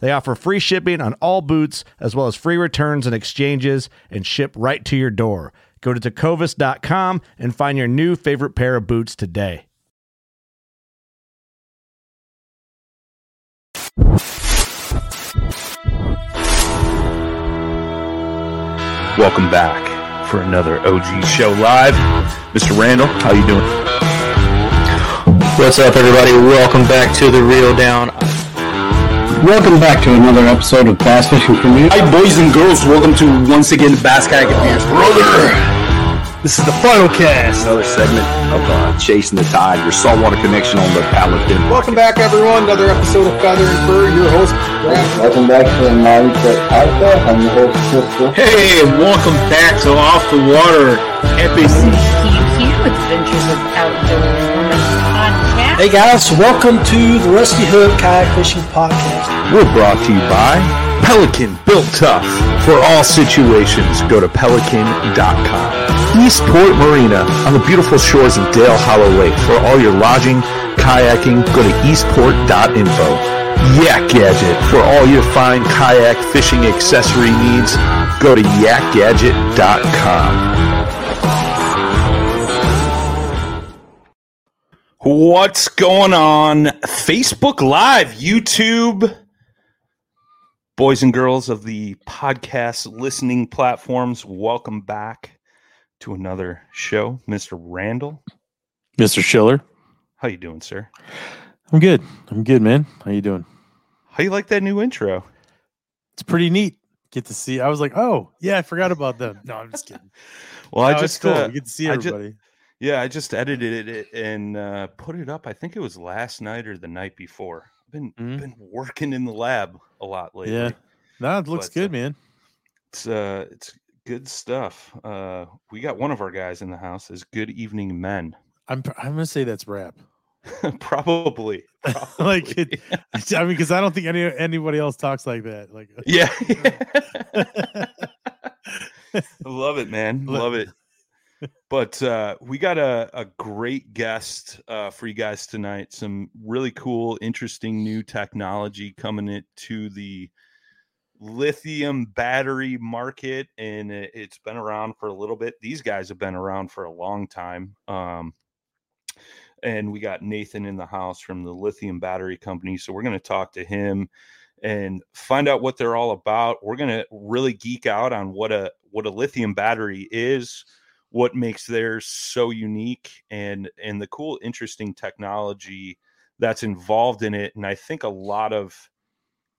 They offer free shipping on all boots, as well as free returns and exchanges, and ship right to your door. Go to tecovas.com and find your new favorite pair of boots today. Welcome back for another OG show live. Mr. Randall, how you doing? What's up, everybody? Welcome back to the Reel Down. Welcome back to another episode of Bass Fishing Community. Hi, boys and girls. Welcome to once again Bass Kayak Advance. Brother! This is the final cast. Another segment of uh, Chasing the Tide, your saltwater connection on the Paladin. Welcome back, everyone. Another episode of Feather and Fur. Your host, Grant. Welcome back to the Mindset Podcast. I'm your host, Chris Hey, and welcome back to Off the Water episode. Steve with Adventures of Outdoors podcast. Hey guys, welcome to the Rusty Hook Kayak Fishing Podcast. We're brought to you by Pelican Built Tough. For all situations, go to pelican.com. Eastport Marina on the beautiful shores of Dale Hollow Lake. For all your lodging, kayaking, go to eastport.info. Yak Gadget. For all your fine kayak fishing accessory needs, go to yakgadget.com. What's going on? Facebook Live, YouTube, boys and girls of the podcast listening platforms, welcome back to another show. Mr. Randall, Mr. Schiller. how you doing, sir? I'm good. I'm good, man. How you doing? How you like that new intro? It's pretty neat. Get to see. I was like, oh yeah, I forgot about them. No, I'm just kidding. Well, No, I just cool. uh, you get to see I ju- everybody. Yeah, I just edited it and uh, put it up. I think it was last night or the night before. I've been Mhm. been working in the lab a lot lately. yeah, no, it looks but, uh, good, man. It's uh it's good stuff. Uh we got one of our guys in the house is good evening men. I'm I'm gonna say that's rap. probably. like probably. it, I mean, because I don't think any anybody else talks like that. Like, yeah. Love it, man. Love it. But uh, we got a, a great guest uh, for you guys tonight. Some really cool, interesting new technology coming into the lithium battery market, and it, it's been around for a little bit. These guys have been around for a long time. Um, and we got Nathan in the house from the lithium battery company. So we're going to talk to him and find out what they're all about. We're going to really geek out on what a what a lithium battery is, what makes theirs so unique and and the cool interesting technology that's involved in it and I think a lot of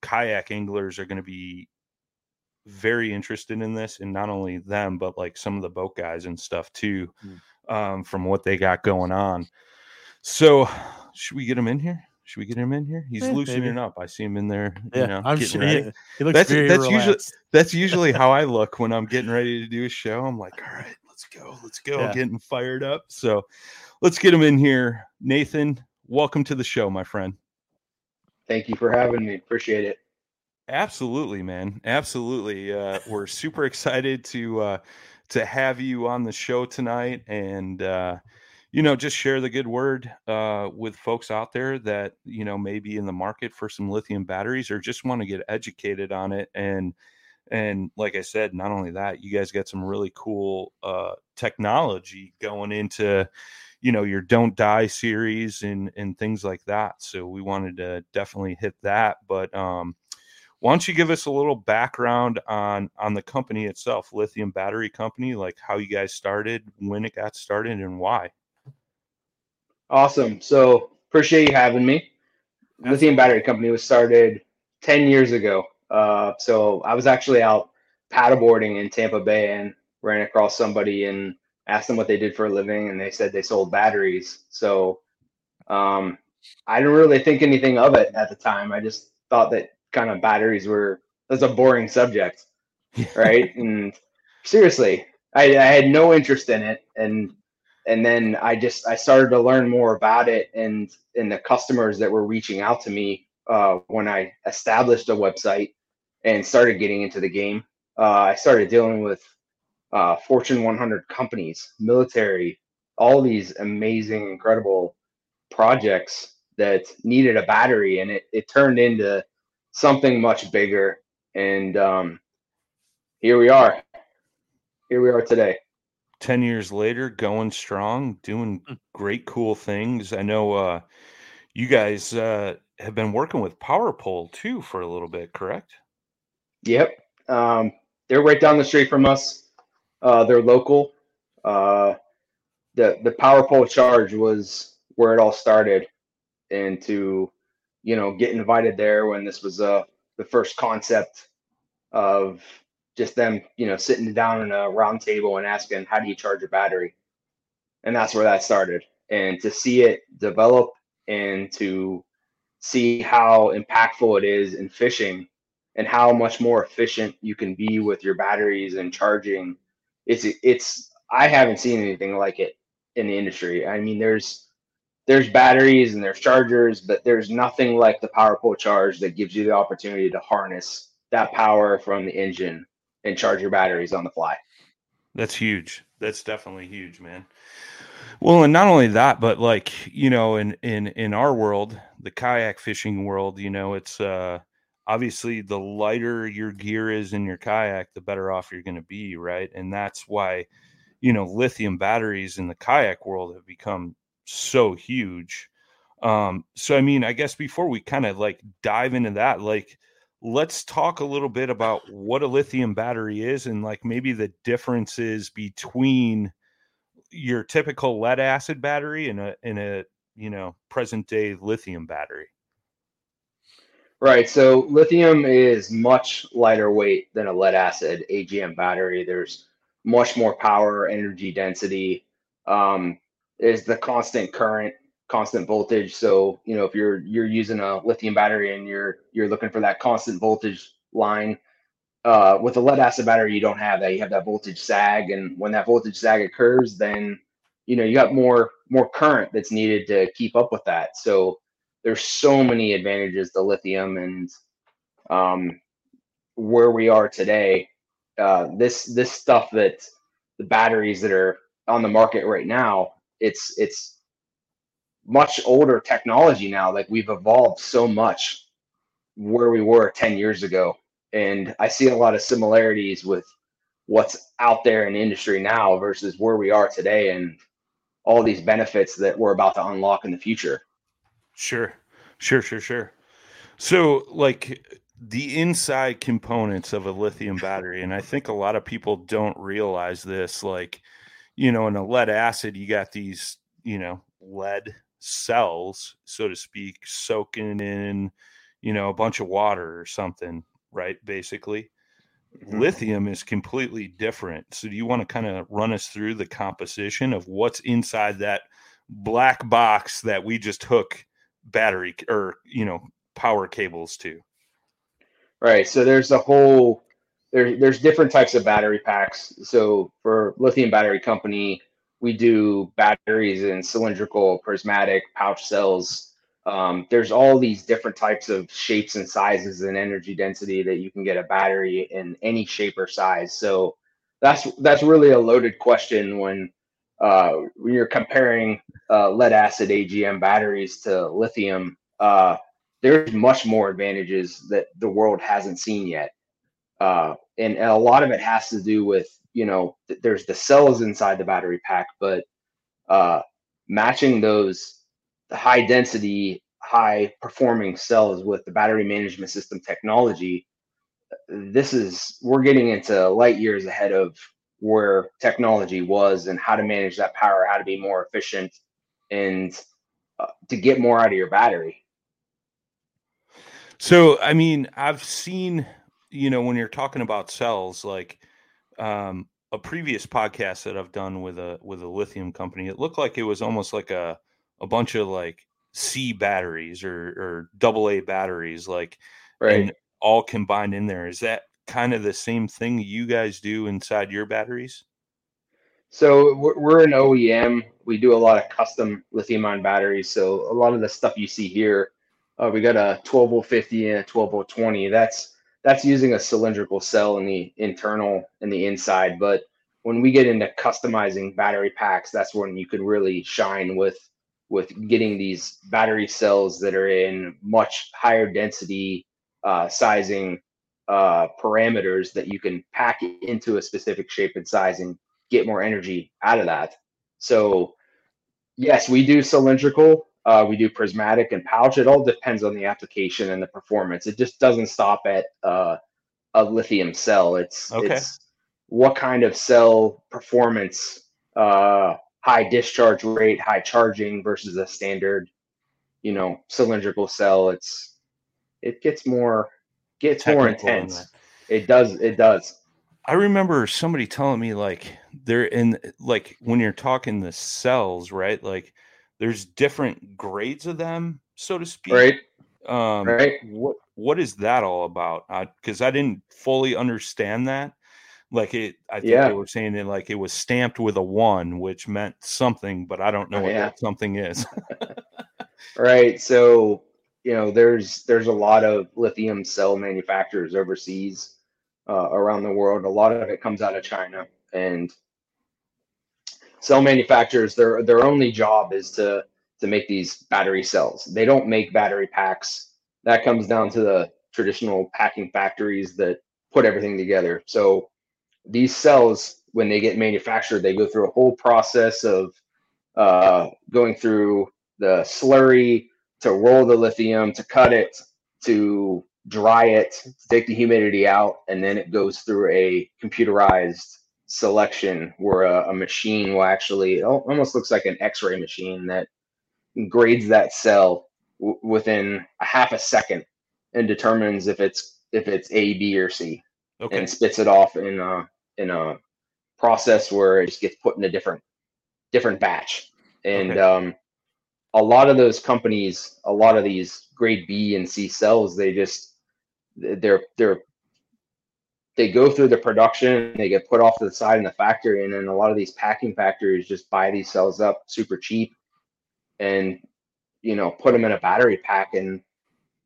kayak anglers are going to be very interested in this and not only them but like some of the boat guys and stuff too um, from what they got going on. So, should we get him in here? Should we get him in here? He's Eh, loosening up. I see him in there. yeah, you know, I'm sure he, he looks That's very that's usually that's usually how I look when I'm getting ready to do a show. I'm like, all right, let's go, let's go, Yeah. getting fired up. So, let's get him in here. Nathan, welcome to the show, my friend. Thank you for having me. Appreciate it. Absolutely, man. Absolutely. Uh, we're super excited to uh, to have you on the show tonight, and uh, you know, just share the good word uh, with folks out there that you know may be in the market for some lithium batteries or just want to get educated on it. And and like I said, not only that, you guys got some really cool uh, technology going into you know your don't die series and and things like that so we wanted to definitely hit that but um why don't you give us a little background on on the company itself lithium battery company like how you guys started when it got started and why? Awesome so appreciate you having me. Lithium battery company was started 10 years ago uh, so i was actually out paddleboarding in tampa bay and ran across somebody and asked them what they did for a living and they said they sold batteries. So um, i didn't really think anything of it at the time. I just thought that kind of batteries were that's a boring subject, right? and seriously, I, I had no interest in it, and and then I just I started to learn more about it, and and the customers that were reaching out to me uh, when I established a website and started getting into the game. Uh, I started dealing with uh, Fortune 100 companies, military, all these amazing, incredible projects that needed a battery, and it it turned into something much bigger. And um, here we are. Here we are today. 10 years later, going strong, doing hmm. great, cool things. I know uh, you guys uh, have been working with PowerPole too for a little bit, correct? Yep. Um, they're right down the street from us. Uh, they're local. Uh, the the PowerPole charge was where it all started, and to you know, get invited there when this was uh, the first concept of just them, you know, sitting down in a round table and asking, how do you charge a battery? And that's where that started. And to see it develop and to see how impactful it is in fishing and how much more efficient you can be with your batteries and charging it's it's i haven't seen anything like it in the industry i mean there's there's batteries and there's chargers, but there's nothing like the PowerPole charge that gives you the opportunity to harness that power from the engine and charge your batteries on the fly. That's huge. That's definitely huge, man. Well, and not only that, but like, you know, in in in our world, the kayak fishing world, you know, it's uh obviously the lighter your gear is in your kayak, the better off you're going to be, right? And that's why you know, lithium batteries in the kayak world have become so huge. Um, so I mean, I guess before we kind of like dive into that, like let's talk a little bit about what a lithium battery is and like maybe the differences between your typical lead acid battery and a in a you know present day lithium battery. Right. So lithium is much lighter weight than a lead acid AGM battery. There's much more power, energy density. Um, is the constant current, constant voltage. So, you know, if you're you're using a lithium battery and you're you're looking for that constant voltage line, uh, with a lead acid battery, you don't have that. You have that voltage sag, and when that voltage sag occurs, then you know you got more more current that's needed to keep up with that. So there's so many advantages to lithium, and um, where we are today, uh, this this stuff that the batteries that are on the market right now it's it's much older technology now. Like we've evolved so much where we were 10 years ago. And I see a lot of similarities with what's out there in the industry now versus where we are today and all these benefits that we're about to unlock in the future. Sure. Sure, sure, sure. So like the inside components of a lithium battery and I think a lot of people don't realize this like you know, in a lead acid, you got these, you know, lead cells, so to speak, soaking in, you know, a bunch of water or something, right? Basically. Mm-hmm. Lithium is completely different. So, do you want to kind of run us through the composition of what's inside that black box that we just hook battery or, you know, power cables to? Right. So, there's a whole there, there's different types of battery packs. So for lithium battery company, we do batteries in cylindrical, prismatic, pouch cells. Um, there's all these different types of shapes and sizes and energy density that you can get a battery in any shape or size. So that's that's really a loaded question when uh, when you're comparing uh, lead acid AGM batteries to lithium. Uh, there's much more advantages that the world hasn't seen yet, uh, and, and a lot of it has to do with you know th- there's the cells inside the battery pack, but uh, matching those high density, high performing cells with the battery management system technology, this is we're getting into light years ahead of where technology was and how to manage that power, how to be more efficient, and uh, to get more out of your battery. So, I mean, I've seen, you know, when you're talking about cells, like um, a previous podcast that I've done with a with a lithium company, it looked like it was almost like a a bunch of like C batteries or or double A batteries, like right, all combined in there. Is that kind of the same thing you guys do inside your batteries? So we're an OEM. We do a lot of custom lithium ion batteries. So a lot of the stuff you see here, uh, we got a 12 volt 50 and a 12 volt 20. That's that's using a cylindrical cell in the internal and the inside. But when we get into customizing battery packs, that's when you can really shine with with getting these battery cells that are in much higher density uh, sizing uh, parameters that you can pack into a specific shape and size and get more energy out of that. So, yes, we do cylindrical, uh, we do prismatic and pouch. It all depends on the application and the performance. It just doesn't stop at uh, a lithium cell. It's okay. it's what kind of cell performance uh, high discharge rate, high charging versus a standard, you know, cylindrical cell. It's it gets more gets more intense. It does. It does. I remember somebody telling me like they're in like when you're talking the cells, right? Like there's different grades of them, so to speak. Right. Um, right. What what is that all about? Because I, I didn't fully understand that like it i think yeah. they were saying that like it was stamped with a one which meant something but i don't know what yeah. that something is right so you know there's there's a lot of lithium cell manufacturers overseas uh, around the world. A lot of it comes out of china. And cell manufacturers their their only job is to to make these battery cells. They don't make battery packs. That comes down to the traditional packing factories that put everything together. So these cells, when they get manufactured, they go through a whole process of uh, going through the slurry to roll the lithium, to cut it, to dry it, to take the humidity out, and then it goes through a computerized selection where a, a machine will actually, it almost looks like an X-ray machine that grades that cell w- within a half a second and determines if it's if it's A, B, or C okay. and spits it off in a in a process where it just gets put in a different different batch. And Okay. um, a lot of those companies, a lot of these grade B and C cells, they just they're they're they go through the production, they get put off to the side in the factory, and then a lot of these packing factories just buy these cells up super cheap, and you know put them in a battery pack, and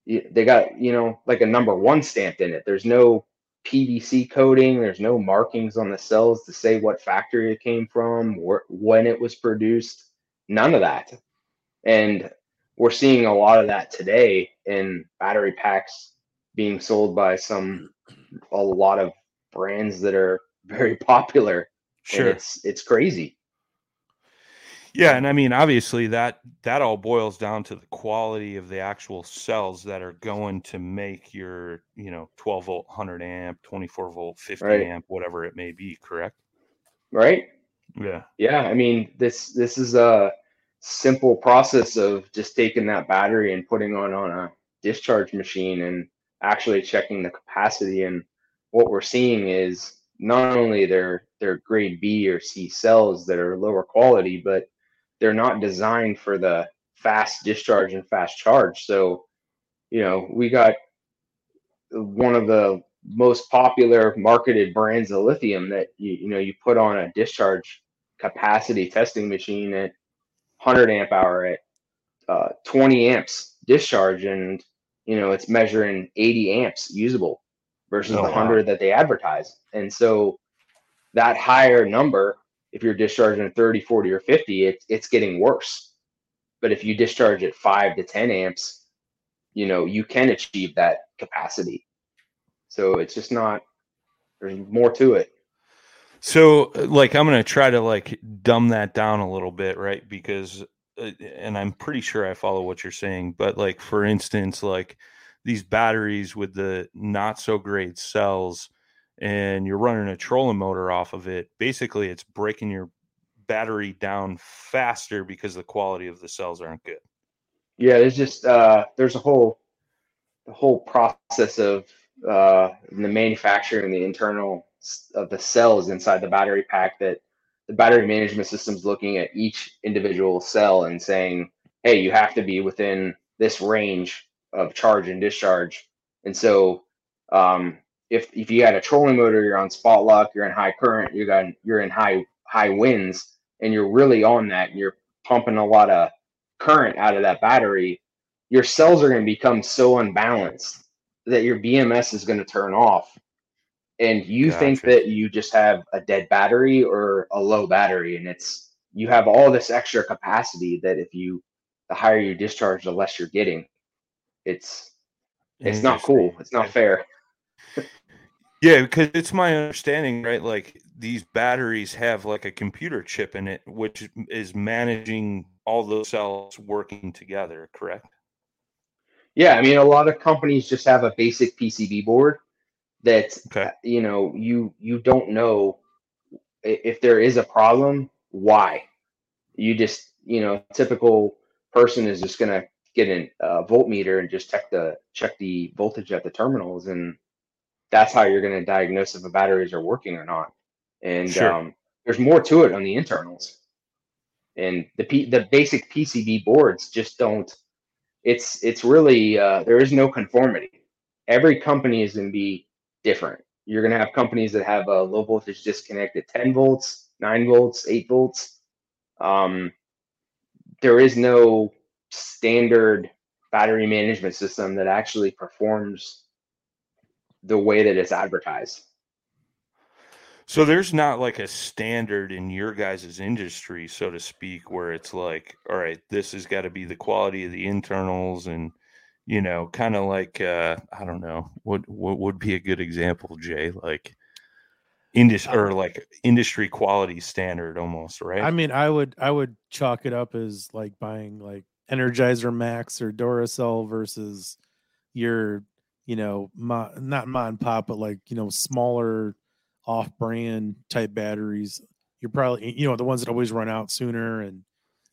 they got you know like a number one stamped in it. There's no PVC coating. There's no markings on the cells to say what factory it came from, wh- when it was produced. None of that. And we're seeing a lot of that today in battery packs being sold by some a lot of brands that are very popular. Sure. And it's it's crazy. Yeah, and I mean, obviously that that all boils down to the quality of the actual cells that are going to make your, you know, 12 volt, 100 amp, 24 volt, 50 Right. amp, whatever it may be. Correct? Right? Yeah. Yeah, I mean this this is a simple process of just taking that battery and putting on on a discharge machine and actually checking the capacity and what we're seeing is not only they're they're grade B or C cells that are lower quality, but they're not designed for the fast discharge and fast charge. So, you know, we got one of the most popular marketed brands of lithium that you, you know you put on a discharge capacity testing machine at 100 amp hour at uh, 20 amps discharge and you know it's measuring 80 amps usable versus Oh, the wow. 100 that they advertise and so that higher number if you're discharging 30 40 or 50 it, it's getting worse but if you discharge at 5 to 10 amps you know you can achieve that capacity so it's just not there's more to it So, like, I'm gonna try to like dumb that down a little bit, right? Because, and I'm pretty sure I follow what you're saying, but like, for instance, like these batteries with the not so great cells, and you're running a trolling motor off of it. Basically, it's breaking your battery down faster because the quality of the cells aren't good. yeah there's just uh there's a whole the whole process of uh the manufacturing the internal of the cells inside the battery pack that the battery management system's looking at each individual cell and saying hey you have to be within this range of charge and discharge and so um if if you had a trolling motor you're on spot lock you're in high current you got you're in high high winds and you're really on that and you're pumping a lot of current out of that battery, your cells are going to become so unbalanced that your BMS is going to turn off. And you think that you just have a dead battery or a low battery, and it's you have all this extra capacity that if you the higher you discharge, the less you're getting. It's it's not cool. It's not fair. Yeah, because it's my understanding, right? Like these batteries have like a computer chip in it, which is managing all those cells working together, correct? Yeah, I mean, a lot of companies just have a basic PCB board that Okay. you know you you don't know if there is a problem why. You just you know typical person is just gonna get a uh, voltmeter and just check the check the voltage at the terminals, and that's how you're gonna diagnose if the batteries are working or not. And Sure. um, there's more to it on the internals, and the P, the basic PCB boards just don't it's it's really uh, there is no conformity. Every company is going to be different. You're going to have companies that have a low voltage disconnect at 10 volts, 9 volts, 8 volts. Um, there is no standard battery management system that actually performs the way that it's advertised. So there's not like a standard in your guys' industry, so to speak, where it's like, all right, this has got to be the quality of the internals and you know, kind of like uh I don't know, what what would be a good example, Jay? Like industry or like industry quality standard almost, right? I mean, I would I would chalk it up as like buying like Energizer Max or Duracell versus your, you know, mo- not mom and pop, but like you know, smaller off-brand type batteries. You're probably you know the ones that always run out sooner and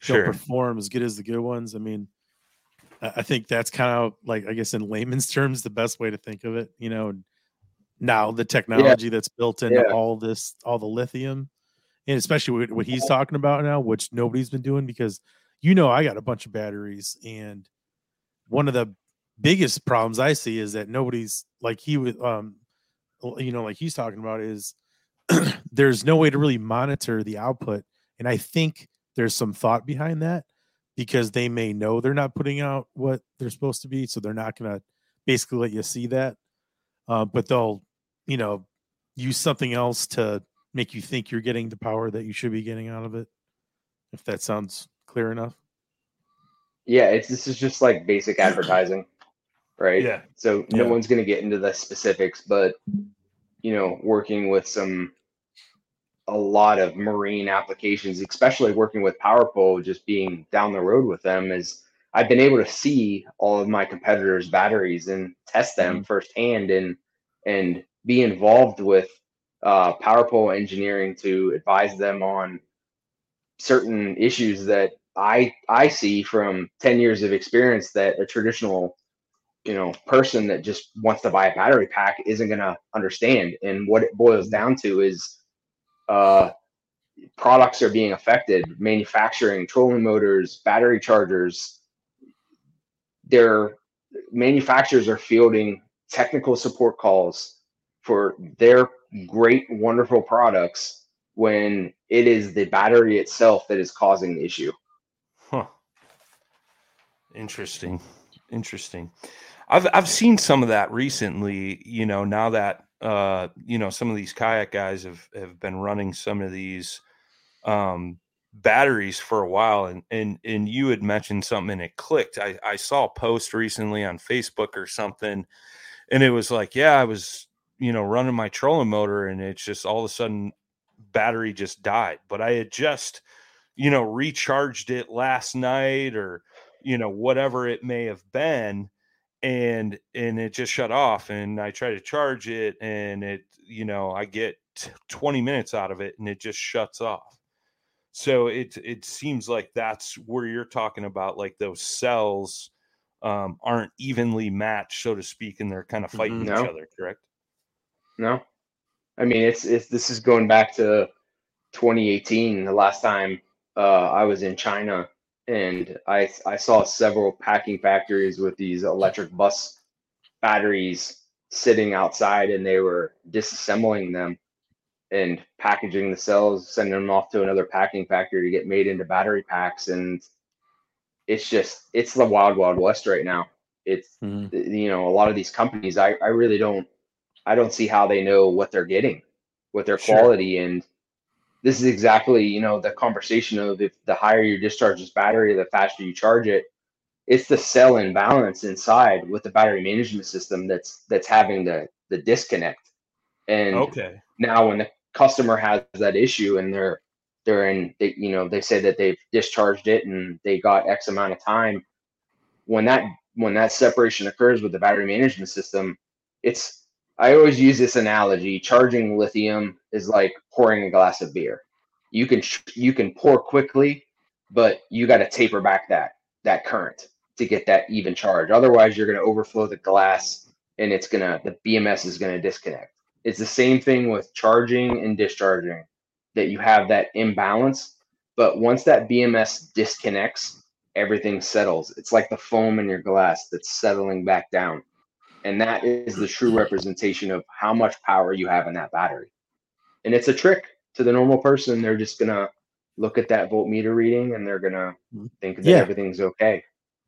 don't Sure. perform as good as the good ones. I mean, I think that's kind of like I guess in layman's terms the best way to think of it. You know, now the technology that's built into Yeah. all this, all the lithium, and especially what, what he's talking about now, which nobody's been doing because you know I got a bunch of batteries, and one of the biggest problems I see is that nobody's like he would, um, you know, like he's talking about is there's no way to really monitor the output, and I think there's some thought behind that because they may know they're not putting out what they're supposed to be, so they're not going to basically let you see that. Uh, but they'll, you know, use something else to make you think you're getting the power that you should be getting out of it. If that sounds clear enough. Yeah, it's this is just like basic advertising, right? Yeah. So no Yeah. one's going to get into the specifics, but you know, working with some a lot of marine applications, especially working with PowerPole, just being down the road with them is I've been able to see all of my competitors' batteries and test them firsthand and and be involved with uh, PowerPole engineering to advise them on certain issues that I I see from 10 years of experience that a traditional you know person that just wants to buy a battery pack isn't going to understand. And what it boils down to is uh products are being affected manufacturing trolling motors battery chargers their manufacturers are fielding technical support calls for their great wonderful products when it is the battery itself that is causing the issue Huh. Interesting. Interesting. I've I've seen some of that recently, you know, now that uh, you know, some of these kayak guys have have been running some of these um batteries for a while and and and you had mentioned something and it clicked. I, I saw a post recently on Facebook or something, and it was like, yeah, I was, you know, running my trolling motor and it's just all of a sudden battery just died. But I had just, you know, recharged it last night or you know whatever it may have been and and it just shut off and i try to charge it and it you know i get 20 minutes out of it and it just shuts off so it it seems like that's where you're talking about like those cells um, aren't evenly matched so to speak and they're kind of fighting Mm-hmm. No. each other correct No, I mean it's it's this is going back to 2018, the last time uh, I was in China, and I I saw several packing factories with these electric bus batteries sitting outside, and they were disassembling them and packaging the cells, sending them off to another packing factory to get made into battery packs, and it's just it's the wild wild west right now. It's mm-hmm. you know a lot of these companies, I I really don't I don't see how they know what they're getting with their Sure. quality. And this is exactly, you know, the conversation of if the higher your discharge this battery, the faster you charge it. It's the cell imbalance inside with the battery management system that's that's having the the disconnect. And okay now when the customer has that issue and they're they're in they, you know they say that they've discharged it and they got x amount of time when that when that separation occurs with the battery management system it's i always use this analogy charging lithium is like pouring a glass of beer you can you can pour quickly but you got to taper back that that current to get that even charge otherwise you're going to overflow the glass and it's to the bms is going to disconnect it's the same thing with charging and discharging that you have that imbalance. But once that BMS disconnects, everything settles. It's like the foam in your glass that's settling back down. And that is the true representation of how much power you have in that battery. And it's a trick to the normal person. They're just going to look at that voltmeter reading and they're going to mm-hmm. think that Yeah. everything's okay.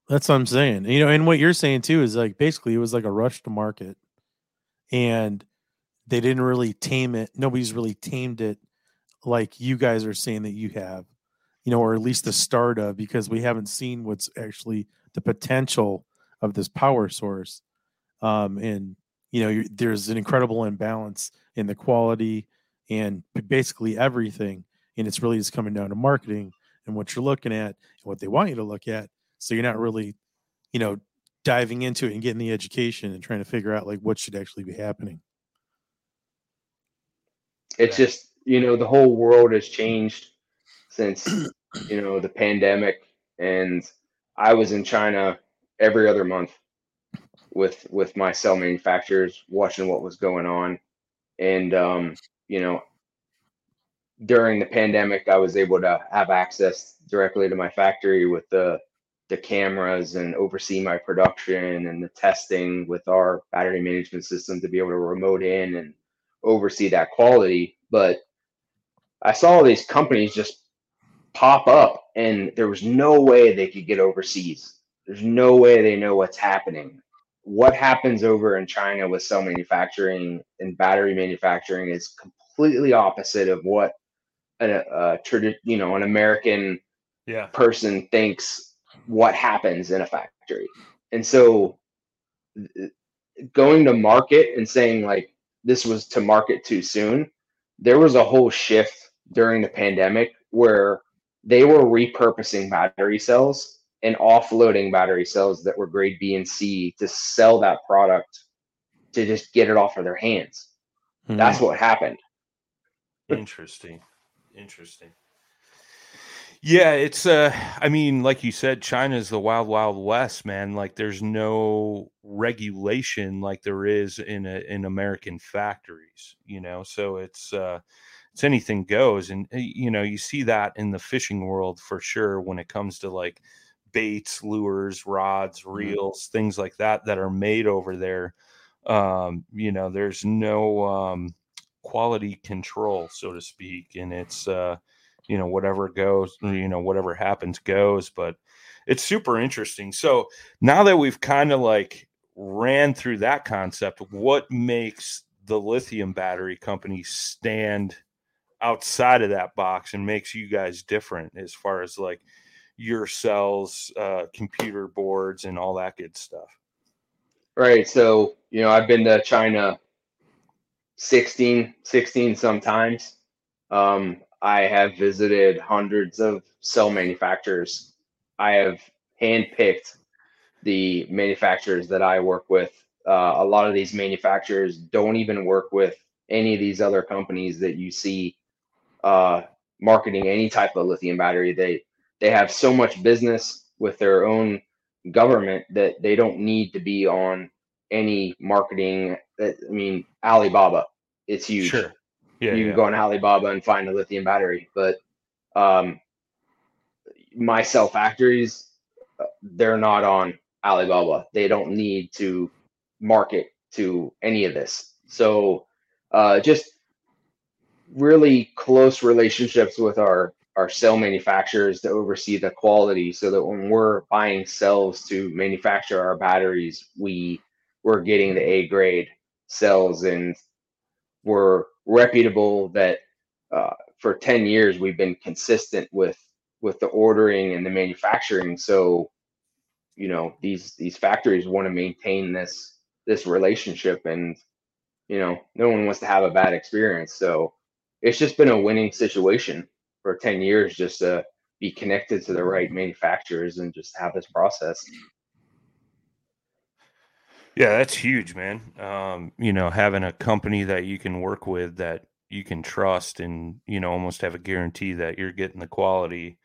That's what I'm saying. You know, and what you're saying too is like basically it was like a rush to market, and they didn't really tame it. Nobody's really tamed it like you guys are saying that you have, you know, or at least the start of because we haven't seen what's actually the potential of this power source. Um, and you know, you're, there's an incredible imbalance in the quality and basically everything, and it's really just coming down to marketing and what you're looking at and what they want you to look at. So you're not really, you know, diving into it and getting the education and trying to figure out like what should actually be happening. it's just you know the whole world has changed since you know the pandemic and i was in china every other month with with my cell manufacturers watching what was going on and um you know during the pandemic i was able to have access directly to my factory with the the cameras and oversee my production and the testing with our battery management system to be able to remote in and oversee that quality. But I saw these companies just pop up, and there was no way they could get overseas. There's no way they know what's happening. What happens over in China with cell manufacturing and battery manufacturing is completely opposite of what a, a uh, uh, tradi- you know an American yeah person thinks what happens in a factory. And so th- going to market and saying like this was to market too soon, there was a whole shift during the pandemic where they were repurposing battery cells and offloading battery cells that were grade B and C to sell that product to just get it off of their hands. That's what happened. Interesting. Interesting. Yeah, it's uh I mean, like you said, China's the wild wild west, man. Like there's no regulation like there is in a, in American factories, you know. So it's uh it's anything goes and uh, you know, you see that in the fishing world for sure when it comes to like baits, lures, rods, reels, things like that that are made over there. Um, you know, there's no um quality control, so to speak, and it's uh, you know whatever goes, you know whatever happens goes. But it's super interesting. So now that we've kind of like ran through that concept, what makes the lithium battery company stand outside of that box and makes you guys different as far as like your cells, uh, computer boards, and all that good stuff? Right. So, you know, I've been to China 16, 16 sometimes. Um, I have visited hundreds of cell manufacturers. I have handpicked the manufacturers that I work with. Uh, a lot of these manufacturers don't even work with any of these other companies that you see uh, marketing any type of lithium battery. They they have so much business with their own government that they don't need to be on any marketing. I mean, Alibaba, it's huge. Sure. Yeah, you yeah. can go on Alibaba and find a lithium battery, but um, my cell factories, uh, they're not on Alibaba. They don't need to market to any of this. So uh, just really close relationships with our our cell manufacturers to oversee the quality so that when we're buying cells to manufacture our batteries we we're getting the a grade cells and we're reputable that uh, for 10 years we've been consistent with with the ordering and the manufacturing. So you know these these factories want to maintain this this relationship and you know no one wants to have a bad experience. So it's just been a winning situation for 10 years just to be connected to the right manufacturers and just have this process Yeah, that's huge, man. Um, you know, having a company that you can work with that you can trust and, you know, almost have a guarantee that you're getting the quality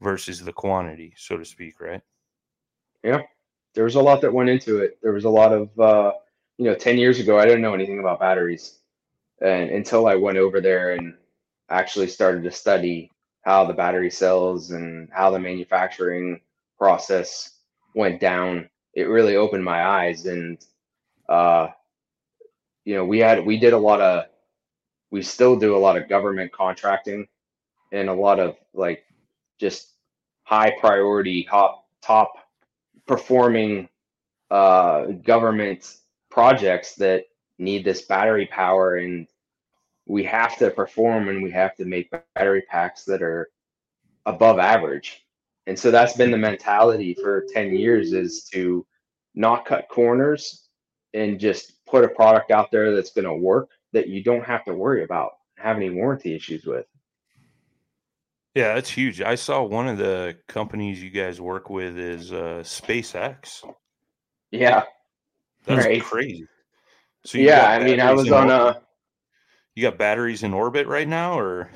versus the quantity, so to speak, right? yeah there was a lot that went into it there was a lot of uh you know 10 years ago i didn't know anything about batteries and until i went over there and actually started to study how the battery cells and how the manufacturing process went down. It really opened my eyes and uh you know we had we did a lot of we still do a lot of government contracting and a lot of like just high priority top top performing uh government projects that need this battery power and we have to perform and we have to make battery packs that are above average and so that's been the mentality for 10 years is to not cut corners and just put a product out there that's going to work that you don't have to worry about have any warranty issues with Yeah, that's huge. I saw one of the companies you guys work with is uh, SpaceX. yeah That's Right. crazy. So yeah i mean i was on a You got batteries in orbit right now, or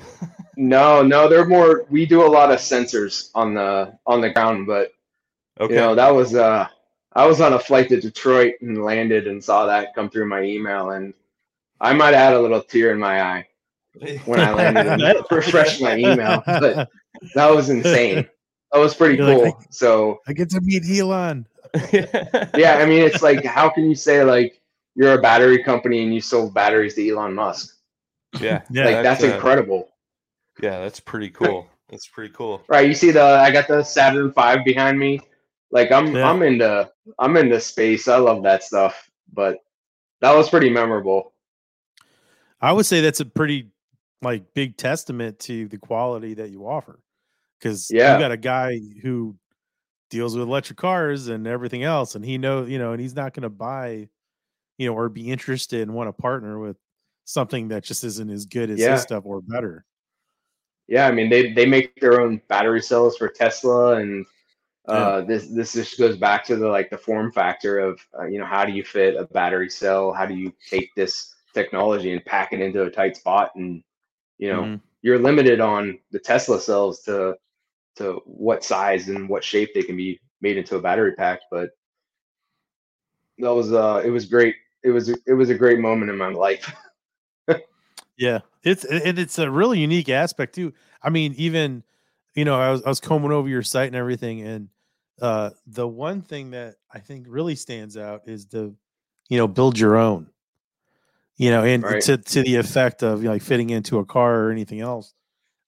no no they're more we do a lot of sensors on the on the ground but okay? You know, that was uh I was on a flight to Detroit and landed and saw that come through my email and I might have had a little tear in my eye when I landed and refreshed my email. But that was insane. That was pretty You're like, cool. So I get to meet Elon. yeah, I mean it's like how can you say like you're a battery company and you sold batteries to Elon Musk? Yeah, Yeah, like that's uh, incredible. Yeah, that's pretty cool. That's pretty cool. Right. You see the I got the Saturn Five behind me. Like I'm Yeah. I'm into I'm into space. I love that stuff. But that was pretty memorable. I would say that's a pretty like big testament to the quality that you offer. Because Yeah. you got a guy who deals with electric cars and everything else, and he knows, you know, and he's not going to buy, you know, or be interested and want to partner with something that just isn't as good as Yeah. his stuff or better. Yeah, I mean they they make their own battery cells for Tesla, and uh, this this just goes back to the like the form factor of uh, you know how do you fit a battery cell? How do you take this technology and pack it into a tight spot? And you know Mhm. you're limited on the Tesla cells to to what size and what shape they can be made into a battery pack. But that was uh it was great. It was it was a great moment in my life. Yeah, it's and it's a really unique aspect too. I mean, even you know, I was I was combing over your site and everything, and uh the one thing that I think really stands out is the you know build your own. You know, and Right. to to the effect of like fitting into a car or anything else.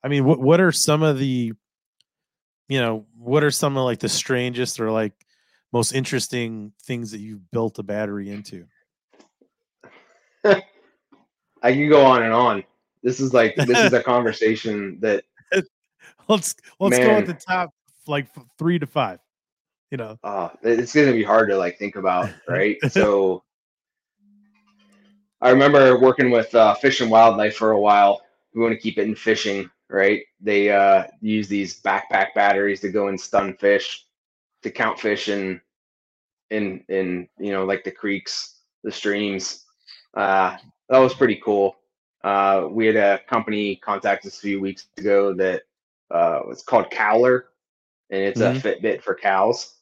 I mean, what what are some of the you know, what are some of like the strangest or like most interesting things that you've built a battery into? I can go on and on. This is like this is a conversation that let's let's Man. go at the top like three to five. You know, uh, it's gonna be hard to like think about, right? so I remember working with uh, Fish and Wildlife for a while. We want to keep it in fishing, right? They uh, use these backpack batteries to go and stun fish, to count fish in, in, in you know, like the creeks, the streams. Uh, that was pretty cool. Uh, we had a company contact us a few weeks ago that uh, was called Cowlar, and it's mm-hmm. a Fitbit for cows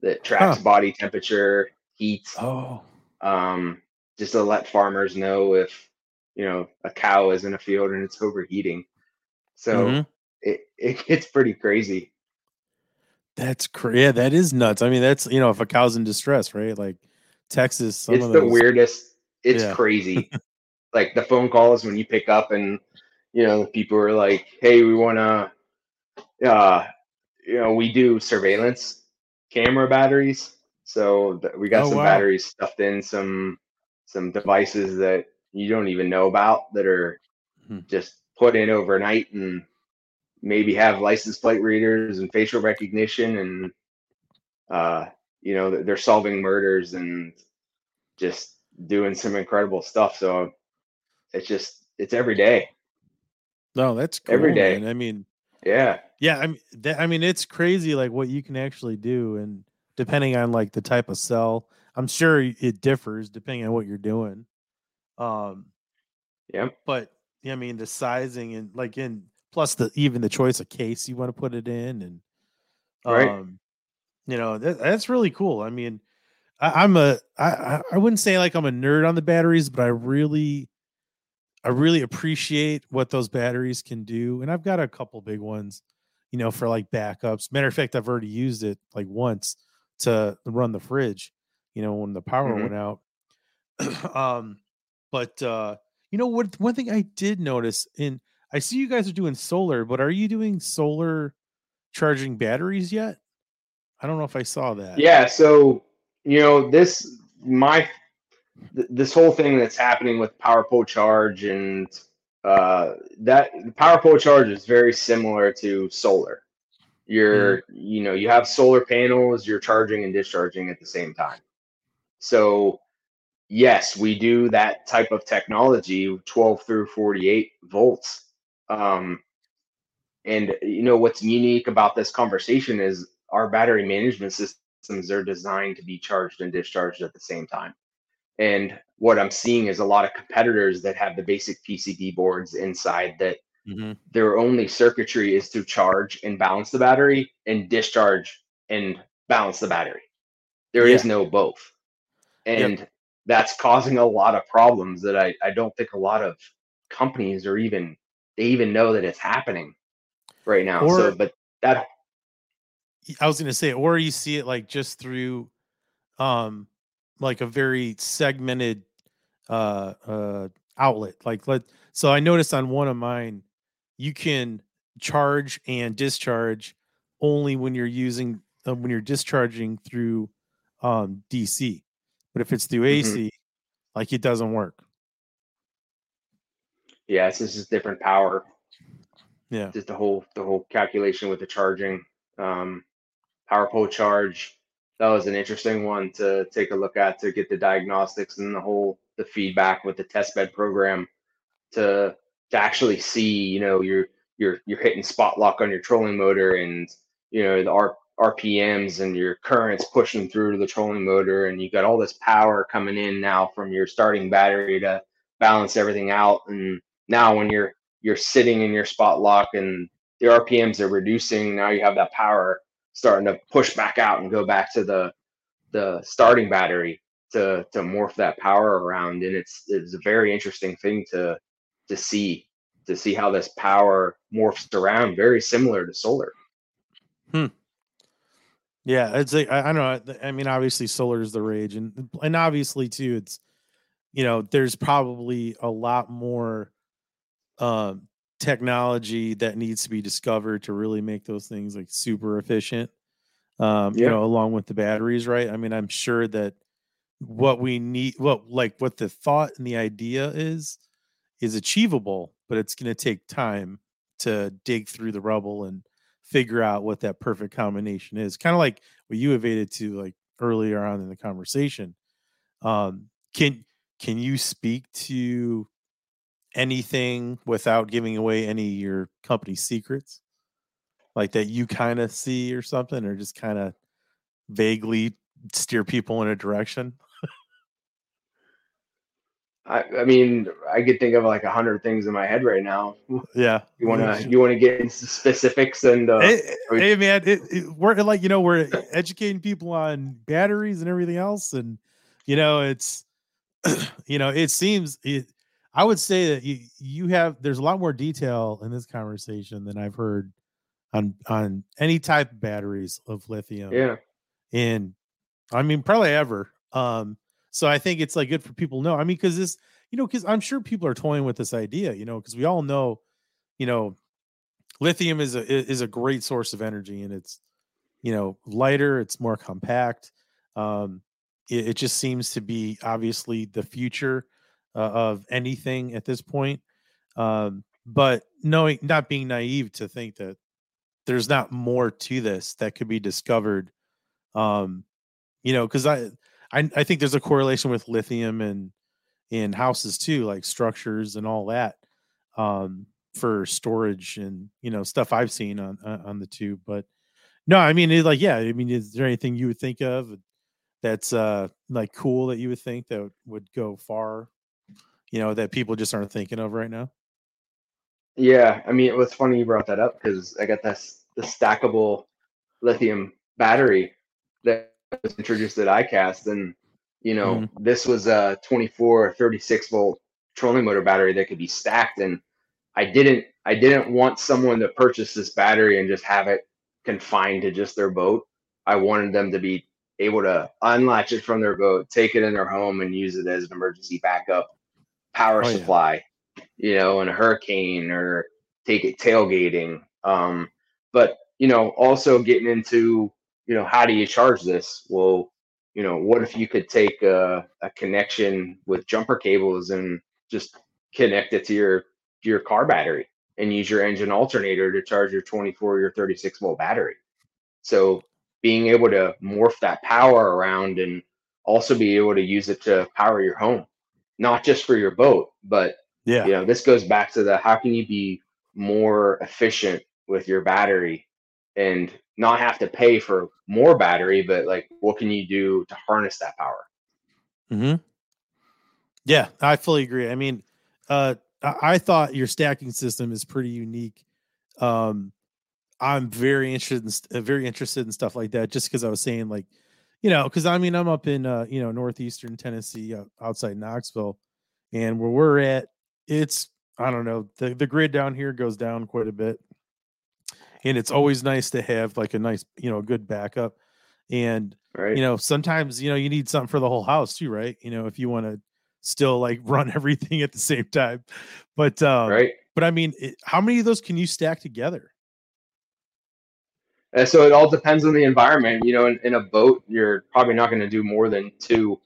that tracks huh. body temperature, heat. Oh. Um, just to let farmers know if you know a cow is in a field and it's overheating. So mm-hmm. it it gets pretty crazy. That's crazy. Yeah, that is nuts. I mean, that's you know, if a cow's in distress, right? Like Texas, some it's the weirdest. It's yeah. crazy. like the phone calls when you pick up and you know people are like, "Hey, we want to, uh, you know, we do surveillance camera batteries. So th- we got oh, some wow. batteries stuffed in some some devices that you don't even know about that are hmm. just put in overnight and maybe have license plate readers and facial recognition and uh, you know they're solving murders and just doing some incredible stuff so it's just it's every day no that's cool, every day man. i mean yeah yeah i mean that, i mean it's crazy like what you can actually do and depending on like the type of cell i'm sure it differs depending on what you're doing um yeah but yeah, I mean the sizing and like in plus the even the choice of case you want to put it in and um right. you know that, that's really cool. I mean I, I'm a I I wouldn't say like I'm a nerd on the batteries, but I really I really appreciate what those batteries can do. And I've got a couple big ones, you know, for like backups. Matter of fact, I've already used it like once to run the fridge, you know, when the power mm-hmm. went out. um, but uh, you know what? One thing I did notice in I see you guys are doing solar, but are you doing solar charging batteries yet? I don't know if I saw that. Yeah. So you know this my th- this whole thing that's happening with power pole charge and uh, that power pole charge is very similar to solar. You're mm. you know you have solar panels, you're charging and discharging at the same time. So yes, we do that type of technology, 12 through 48 volts. Um, and you know what's unique about this conversation is our battery management systems are designed to be charged and discharged at the same time. And what I'm seeing is a lot of competitors that have the basic PCB boards inside that mm-hmm. their only circuitry is to charge and balance the battery and discharge and balance the battery. There yeah. is no both. And yep that's causing a lot of problems that I, I don't think a lot of companies are even they even know that it's happening right now. Or, so but that I was gonna say, or you see it like just through um like a very segmented uh uh outlet. Like let so I noticed on one of mine, you can charge and discharge only when you're using uh, when you're discharging through um DC. But if it's through AC, mm-hmm. like it doesn't work. Yeah, it's just different power. Yeah. Just the whole the whole calculation with the charging. Um power pole charge. That was an interesting one to take a look at to get the diagnostics and the whole the feedback with the test bed program to to actually see, you know, you're you're you're hitting spot lock on your trolling motor and you know the R RPMs and your currents pushing through the trolling motor, and you got all this power coming in now from your starting battery to balance everything out. And now when you're you're sitting in your spot lock and the RPMs are reducing, now you have that power starting to push back out and go back to the the starting battery to to morph that power around. And it's it's a very interesting thing to to see to see how this power morphs around, very similar to solar. Hmm. Yeah, it's like I, I don't know. I mean, obviously, solar is the rage, and and obviously too, it's you know, there's probably a lot more um technology that needs to be discovered to really make those things like super efficient. Um, Yeah. you know, along with the batteries, right? I mean, I'm sure that what we need, what like what the thought and the idea is, is achievable, but it's going to take time to dig through the rubble and figure out what that perfect combination is. Kind of like what you evaded to like earlier on in the conversation. Um, can can you speak to anything without giving away any of your company secrets? Like that you kind of see or something, or just kind of vaguely steer people in a direction? I, I mean, I could think of like a hundred things in my head right now. Yeah. You wanna you wanna get into specifics and uh, hey, we- hey, man, it, it, we're like you know we're educating people on batteries and everything else, and you know it's you know it seems it, I would say that you you have there's a lot more detail in this conversation than I've heard on on any type of batteries of lithium. yeah. and I mean probably ever. Um, so I think it's like good for people to know. I mean, because this, you know, because I'm sure people are toying with this idea, you know, because we all know, you know, lithium is a is a great source of energy, and it's, you know, lighter, it's more compact. Um, it, it just seems to be obviously the future uh, of anything at this point. Um, but knowing, not being naive to think that there's not more to this that could be discovered um you know because I, I i think there's a correlation with lithium and in houses too like structures and all that um for storage and you know stuff i've seen on on the tube but no i mean like yeah i mean is there anything you would think of that's uh like cool that you would think that would go far you know that people just aren't thinking of right now Yeah, I mean, it was funny you brought that up because I got this the stackable lithium battery that was introduced at ICAST, and you know, Mm-hmm. this was a 24 or 36 volt trolling motor battery that could be stacked, and I didn't I didn't want someone to purchase this battery and just have it confined to just their boat. I wanted them to be able to unlatch it from their boat, take it in their home, and use it as an emergency backup power Oh, yeah. supply, you know, in a hurricane or take it tailgating. Um, but you know, also getting into, you know, how do you charge this? Well, you know, what if you could take a, a connection with jumper cables and just connect it to your to your car battery and use your engine alternator to charge your 24 or your 36 volt battery. So being able to morph that power around and also be able to use it to power your home, not just for your boat, but yeah you know, this goes back to the how can you be more efficient with your battery and not have to pay for more battery, but like what can you do to harness that power? hmm Yeah, I fully agree. I mean, uh, I, thought your stacking system is pretty unique. Um, I'm very interested in st- uh, very interested in stuff like that, just because I was saying like, you know, because I mean I'm up in uh, you know northeastern Tennessee, uh, outside Knoxville, and where we're at, it's I don't know the the grid down here goes down quite a bit, and it's always nice to have like a nice you know good backup, and Right. you know sometimes you know you need something for the whole house too right you know if you want to still like run everything at the same time but um right. but i mean it, how many of those can you stack together And so it all depends on the environment. You know, in, in a boat, you're probably not going to do more than two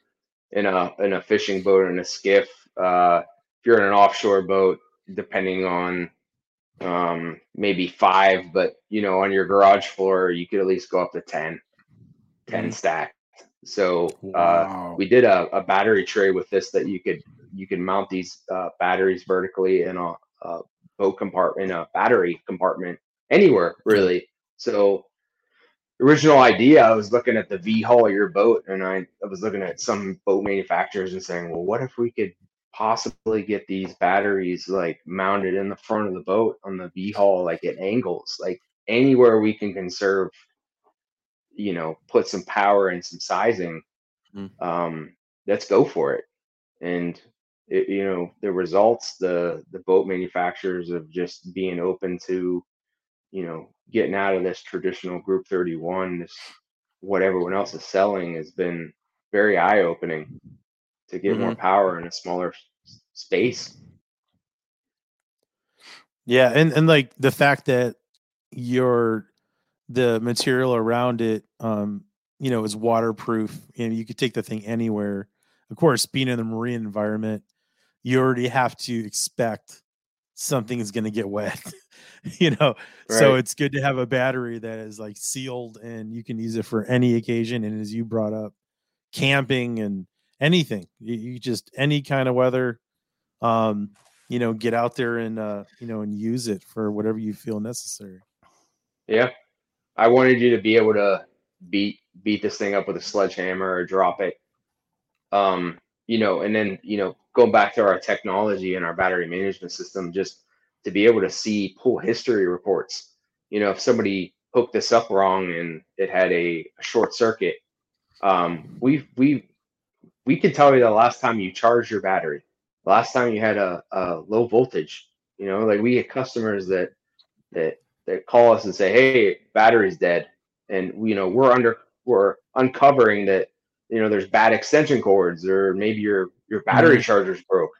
in a in a fishing boat or in a skiff. Uh, if you're in an offshore boat, depending on um, maybe five, but you know, on your garage floor, you could at least go up to 10, 10 Mhm. stacked. So Wow. uh, we did a, a battery tray with this that you could you can mount these uh, batteries vertically in a, a boat compartment, in a battery compartment anywhere really. So original idea, I was looking at the V hull of your boat, and I, I was looking at some boat manufacturers and saying, well, what if we could possibly get these batteries like mounted in the front of the boat on the V hull, like at angles, like anywhere we can conserve, you know, put some power and some sizing. Mm. Um, let's go for it. And it, you know, the results, the the boat manufacturers of just being open to you know, getting out of this traditional group 31, this what everyone else is selling has been very eye opening to get more power in a smaller space. Yeah, and and like the fact that your the material around it, um, you know, is waterproof. and you could take the thing anywhere. Of course, being in the marine environment, you already have to expect something is going to get wet. you know, right. so it's good to have a battery that is like sealed and you can use it for any occasion. And as you brought up, camping and anything, you, you just any kind of weather. Um, you know, get out there and uh, you know, and use it for whatever you feel necessary. Yeah. I wanted you to be able to beat beat this thing up with a sledgehammer or drop it. Um, you know, and then, you know, going back to our technology and our battery management system, just to be able to see pull history reports. You know, if somebody hooked this up wrong and it had a, short circuit, um, we we we can tell you the last time you charged your battery last time you had a, a low voltage you know like we get customers that that that call us and say hey battery's dead and you know we're under we're uncovering that you know there's bad extension cords or maybe your your battery mm-hmm. charger's broke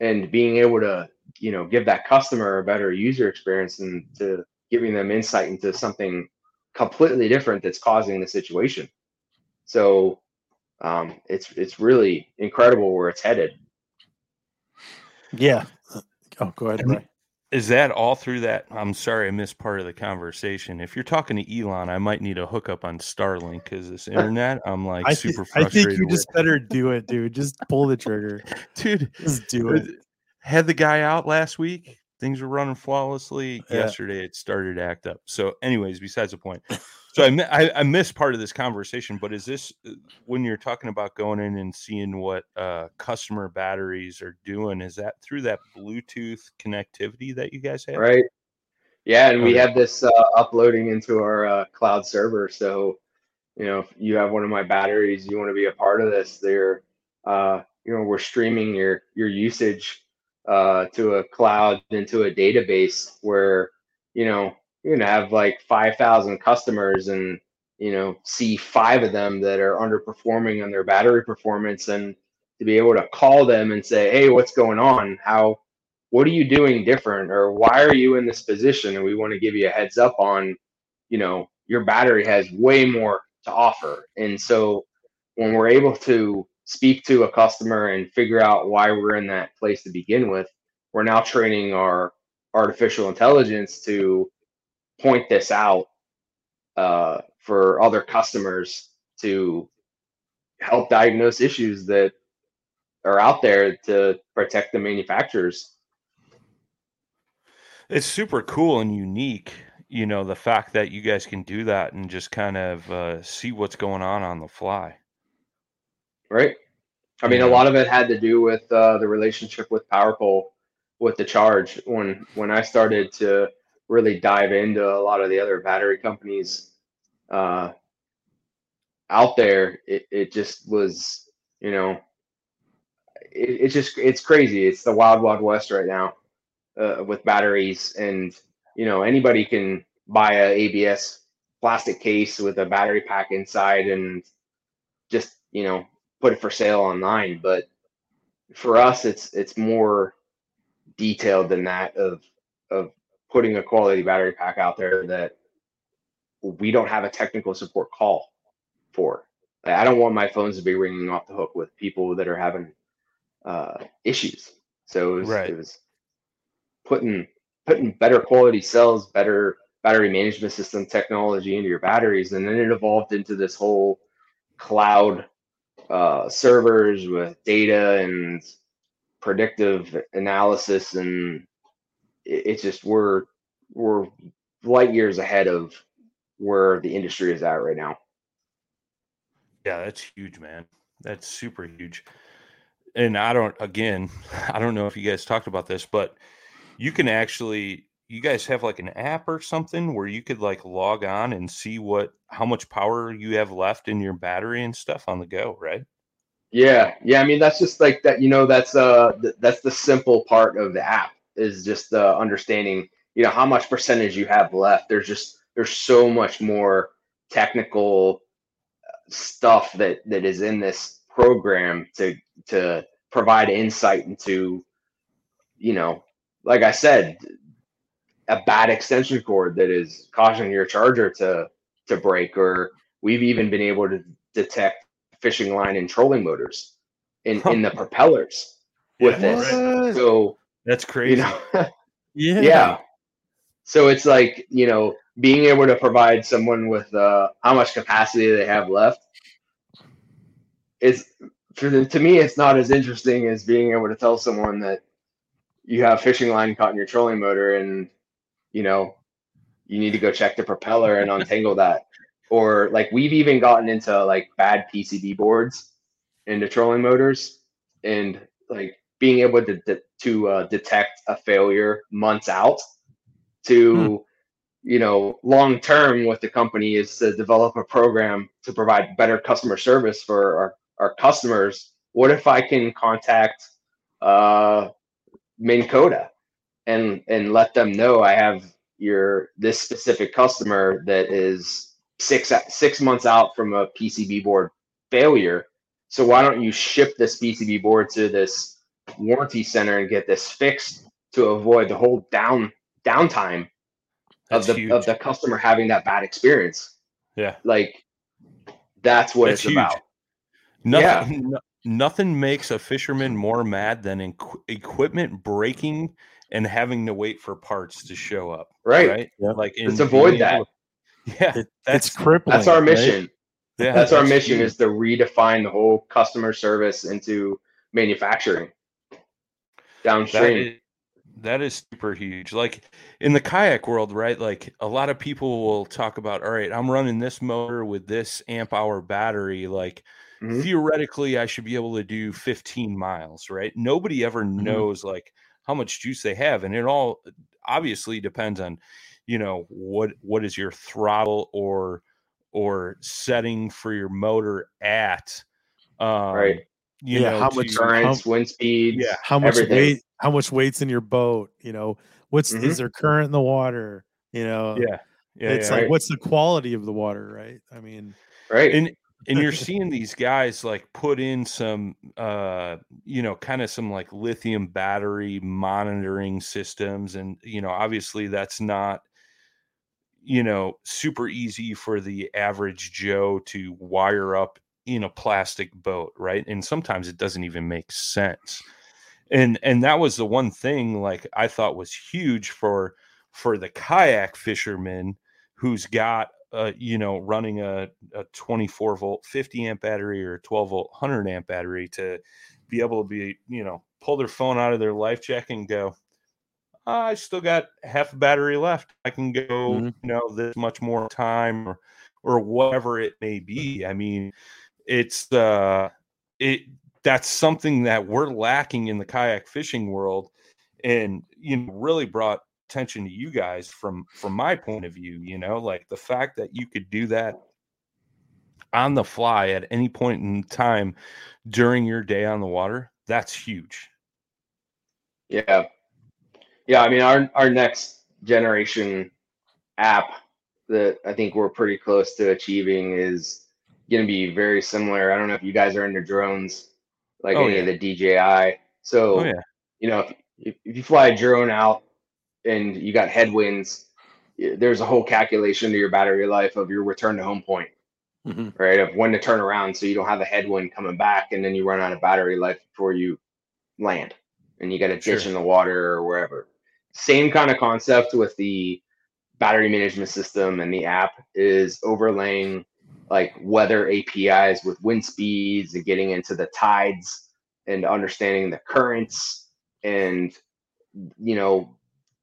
and being able to you know give that customer a better user experience and to giving them insight into something completely different that's causing the situation so um, it's it's really incredible where it's headed yeah. Uh, oh, go ahead. Ray. Is that all through that? I'm sorry, I missed part of the conversation. If you're talking to Elon, I might need a hookup on Starlink because this internet, I'm like I super th- frustrated. I think you just better do it, dude. Just pull the trigger, dude. Just do uh, it. Had the guy out last week. Things were running flawlessly. Yeah. Yesterday, it started to act up. So, anyways, besides the point. So I, I, I missed part of this conversation, but is this uh, when you're talking about going in and seeing what uh, customer batteries are doing? Is that through that Bluetooth connectivity that you guys have? Right. Yeah, and we have this uh, uploading into our uh, cloud server. So, you know, if you have one of my batteries, you want to be a part of this. There, uh, you know, we're streaming your your usage uh, to a cloud into a database where you know you're gonna have like 5,000 customers and you know see five of them that are underperforming on their battery performance and to be able to call them and say hey what's going on? How what are you doing different? Or why are you in this position? And we want to give you a heads up on you know your battery has way more to offer. And so when we're able to speak to a customer and figure out why we're in that place to begin with we're now training our artificial intelligence to point this out uh, for other customers to help diagnose issues that are out there to protect the manufacturers. It's super cool and unique, you know, the fact that you guys can do that and just kind of uh, see what's going on on the fly. Right. I mean, a lot of it had to do with uh, the relationship with PowerPole with the charge. When when I started to really dive into a lot of the other battery companies uh, out there, it, it just was, you know, it, it's just it's crazy. It's the wild wild west right now uh, with batteries, and you know anybody can buy a ABS plastic case with a battery pack inside and just you know put it for sale online. But for us, it's it's more detailed than that of of putting a quality battery pack out there that we don't have a technical support call for. I don't want my phones to be ringing off the hook with people that are having uh, issues. So it was, right. it was putting putting better quality cells, better battery management system technology into your batteries, and then it evolved into this whole cloud uh, servers with data and predictive analysis and it's just we're we're light years ahead of where the industry is at right now. Yeah, that's huge, man. That's super huge. And I don't again, I don't know if you guys talked about this, but you can actually you guys have like an app or something where you could like log on and see what how much power you have left in your battery and stuff on the go, right? Yeah. Yeah, I mean that's just like that, you know, that's uh th- that's the simple part of the app is just uh, understanding you know how much percentage you have left there's just there's so much more technical uh, stuff that that is in this program to to provide insight into you know like i said a bad extension cord that is causing your charger to to break, or we've even been able to detect fishing line and trolling motors in in the propellers with Yeah, this. right. So That's you crazy. know, Yeah. yeah. So it's like you know being able to provide someone with uh, how much capacity they have left is for the, to me it's not as interesting as being able to tell someone that you have fishing line caught in your trolling motor and you know you need to go check the propeller and untangle that. Or like we've even gotten into like bad PCB boards into trolling motors and like being able to de- to uh, detect a failure months out to you know long term what the company is to develop a program to provide better customer service for our, our customers. What if i can contact uh Minn Kota and and let them know i have your this specific customer that is six six months out from a pcb board failure so why don't you ship this pcb board to this warranty center and get this fixed to avoid the whole down downtime That's of the huge. of the customer having that bad experience. yeah. Like that's what That's it's huge. about. Nothing, no- nothing makes a fisherman more mad than equ- equipment breaking and having to wait for parts to show up. Right. Right. Like, Let's avoid that. able- Yeah. It- that's it's crippling. That's our right? mission. yeah. that's our mission huge. is to redefine the whole customer service into manufacturing downstream. is, that is super huge like in the kayak world right like a lot of people will talk about all right i'm running this motor with this amp hour battery like Mhm. theoretically i should be able to do 15 miles right nobody ever knows like how much juice they have and it all obviously depends on you know what what is your throttle or or setting for your motor at um Right. you Yeah, know how much- Currents, wind speeds, Yeah. How much everything. weight? How much weight's in your boat? You know, what's Mhm. is there current in the water? You know, yeah yeah it's yeah. like Right. what's the quality of the water, right? I mean, Right. and and you're seeing these guys like put in some uh you know kind of some like lithium battery monitoring systems and you know obviously that's not you know super easy for the average joe to wire up in a plastic boat right? And sometimes it doesn't even make sense. And and that was the one thing like i thought was huge for for the kayak fisherman who's got uh, you know, running a, a 24 volt 50 amp battery or a 12 volt 100 amp battery to be able to be, you know, pull their phone out of their life jacket and go, I still got half a battery left. I can go, Mhm. you know, this much more time or, or whatever it may be. I mean, it's, uh, it, that's something that we're lacking in the kayak fishing world and, you know, really brought attention to you guys from from my point of view you know like the fact that you could do that on the fly at any point in time during your day on the water that's huge Yeah. Yeah, I mean our our next generation app that I think we're pretty close to achieving is going to be very similar. I don't know if you guys are into drones like Oh, any yeah. of the DJI. So, oh yeah you know, if, if if you fly a drone out and you got headwinds, there's a whole calculation to your battery life of your return to home point, Mhm. right? Of when to turn around so you don't have a headwind coming back and then you run out of battery life before you land and you got a ditch Sure. in the water or wherever. Same kind of concept with the battery management system and the app is overlaying like weather APIs with wind speeds and getting into the tides and understanding the currents and you know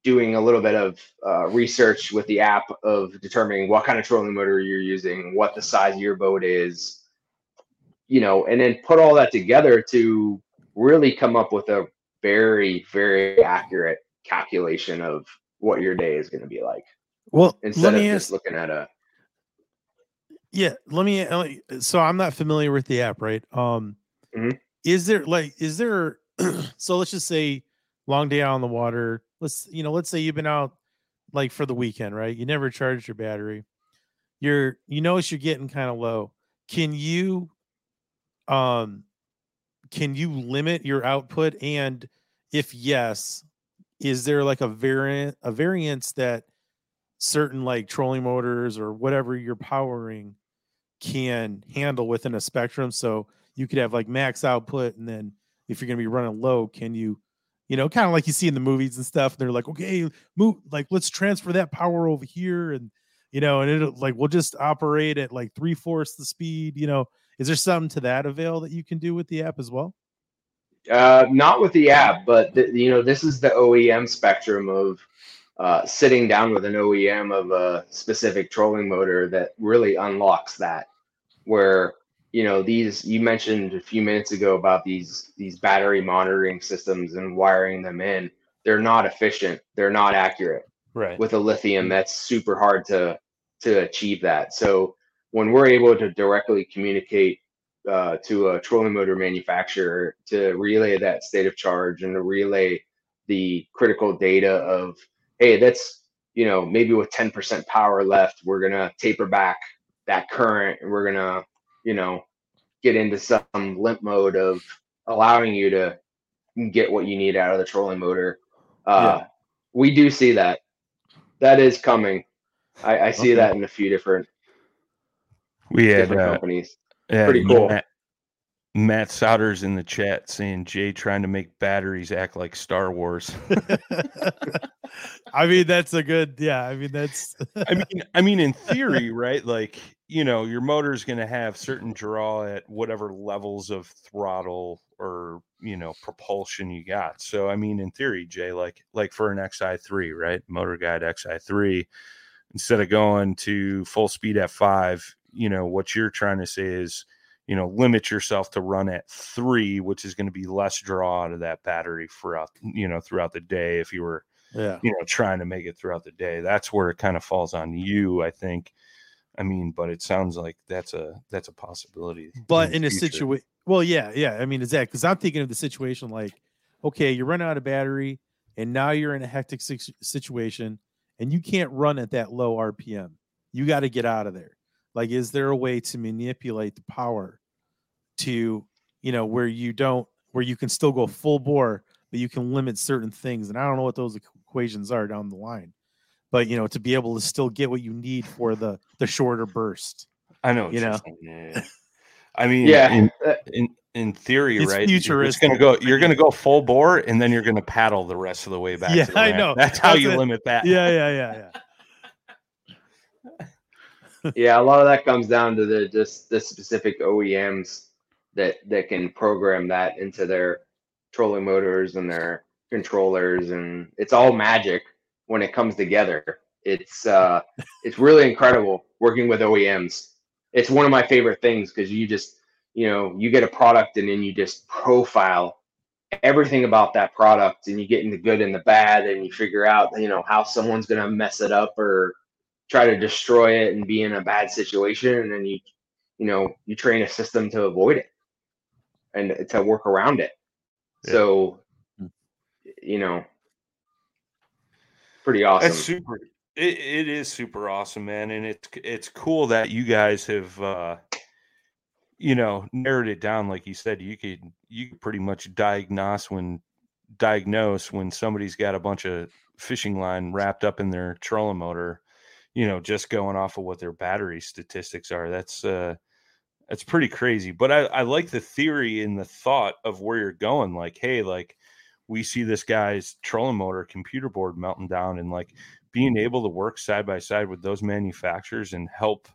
doing a little bit of uh, research with the app of determining what kind of trolling motor you're using, what the size of your boat is, you know, and then put all that together to really come up with a very, very accurate calculation of what your day is going to be like well, instead let of me just ask. looking at a Yeah, let me. uh, So I'm not familiar with the app, right? Um, Mhm. is there like, is there? so let's just say, long day out on the water. Let's you know, let's say you've been out like for the weekend, right? You never charged your battery. You're you notice you're getting kind of low. Can you, um, can you limit your output? And if yes, is there like a variant a variance that certain like trolling motors or whatever you're powering can handle within a spectrum so you could have like max output and then if you're going to be running low can you you know kind of like you see in the movies and stuff they're like okay move like let's transfer that power over here and you know and it like we'll just operate at like three fourths the speed you know is there something to that avail that you can do with the app as well uh, not with the app, but the, you know, this is the OEM spectrum of uh, sitting down with an OEM of a specific trolling motor that really unlocks that. Where you know these you mentioned a few minutes ago about these these battery monitoring systems and wiring them in. They're not efficient. They're not accurate. Right. With a lithium, that's super hard to to achieve that. So when we're able to directly communicate uh, to a trolling motor manufacturer to relay that state of charge and to relay the critical data of hey that's you know maybe with 10% power left we're going to taper back that current and we're going to you know get into some limp mode of allowing you to get what you need out of the trolling motor uh, yeah. we do see that that is coming i, I see okay. that in a few different we had different uh, companies yeah, pretty cool. Matt, Matt Souders in the chat saying Jay trying to make batteries act like Star Wars. I mean, that's a good, yeah. I mean, that's. I mean, I mean, in theory, right? Like, you know, your motor is going to have certain draw at whatever levels of throttle or you know propulsion you got. So, I mean, in theory, Jay, like, like for an XI3, right? Motor Guide XI3, instead of going to full speed at five, you know what you're trying to say is you know limit yourself to run at three which is going to be less draw out of that battery throughout you know throughout the day if you were yeah you know trying to make it throughout the day that's where it kind of falls on you i think i mean but it sounds like that's a that's a possibility but in, in a situation well yeah yeah i mean exactly because i'm thinking of the situation like okay you're running out of battery and now you're in a hectic situation and you can't run at that low rpm you got to get out of there. Like, is there a way to manipulate the power to, you know, where you don't, where you can still go full bore, but you can limit certain things? And I don't know what those equations are down the line, but you know, to be able to still get what you need for the the shorter burst. I know, you know. I mean, yeah. In, uh, in, in theory, it's right? Futuristic. You're gonna go. You're gonna go full bore, and then you're gonna paddle the rest of the way back. Yeah, I know. That's how That's you it. limit that. Yeah, yeah, yeah, yeah yeah, a lot of that comes down to the just the specific OEMs that that can program that into their trolling motors and their controllers, and it's all magic when it comes together. It's uh, it's really incredible working with OEMs. It's one of my favorite things because you just you know you get a product and then you just profile everything about that product and you get in the good and the bad and you figure out you know how someone's going to mess it up or try to destroy it and be in a bad situation and then you you know you train a system to avoid it and to work around it yeah. so you know pretty awesome That's super it, it is super awesome man and it's it's cool that you guys have uh you know narrowed it down like you said you could you could pretty much diagnose when diagnose when somebody's got a bunch of fishing line wrapped up in their trolling motor you know, just going off of what their battery statistics are. That's uh that's pretty crazy. But I, I like the theory and the thought of where you're going. Like, hey, like we see this guy's trolling motor computer board melting down and like being able to work side by side with those manufacturers and help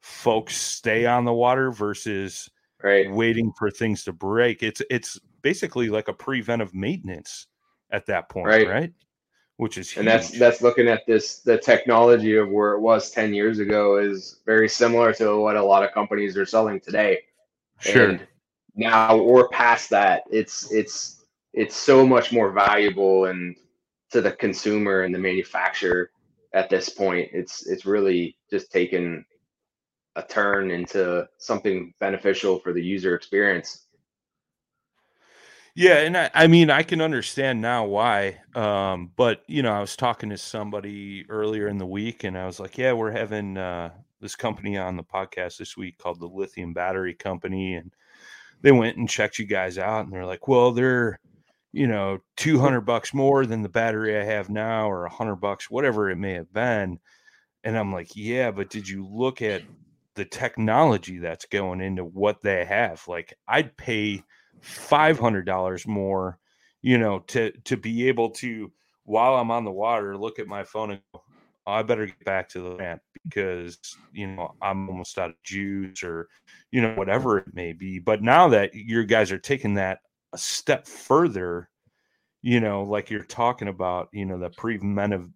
folks stay on the water versus right. waiting for things to break. It's it's basically like a preventive maintenance at that point, right? right? which is huge. and that's that's looking at this the technology of where it was 10 years ago is very similar to what a lot of companies are selling today sure and now we're past that it's it's it's so much more valuable and to the consumer and the manufacturer at this point it's it's really just taken a turn into something beneficial for the user experience yeah, and I, I, mean I can understand now why. Um, but you know, I was talking to somebody earlier in the week, and I was like, "Yeah, we're having uh, this company on the podcast this week called the Lithium Battery Company," and they went and checked you guys out, and they're like, "Well, they're you know, 200 bucks more than the battery I have now or 100 bucks, whatever it may have been. And I'm like, yeah, but did you look at the technology that's going into what they have? Like, I'd pay $500 more, you know, to to be able to while I'm on the water look at my phone and go, oh, I better get back to the ramp because you know I'm almost out of juice or you know whatever it may be. But now that you guys are taking that a step further, you know, like you're talking about, you know, the preventive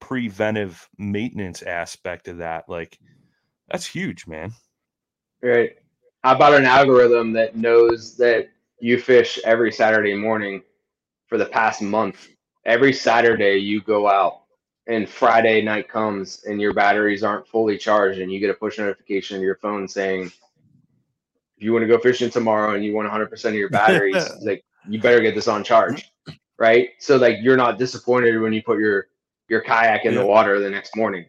preventive maintenance aspect of that, like that's huge, man. Right. About an algorithm that knows that you fish every Saturday morning for the past month? Every Saturday you go out and Friday night comes and your batteries aren't fully charged and you get a push notification on your phone saying if you want to go fishing tomorrow and you want 100% of your batteries like you better get this on charge right so like you're not disappointed when you put your your kayak in yeah. the water the next morning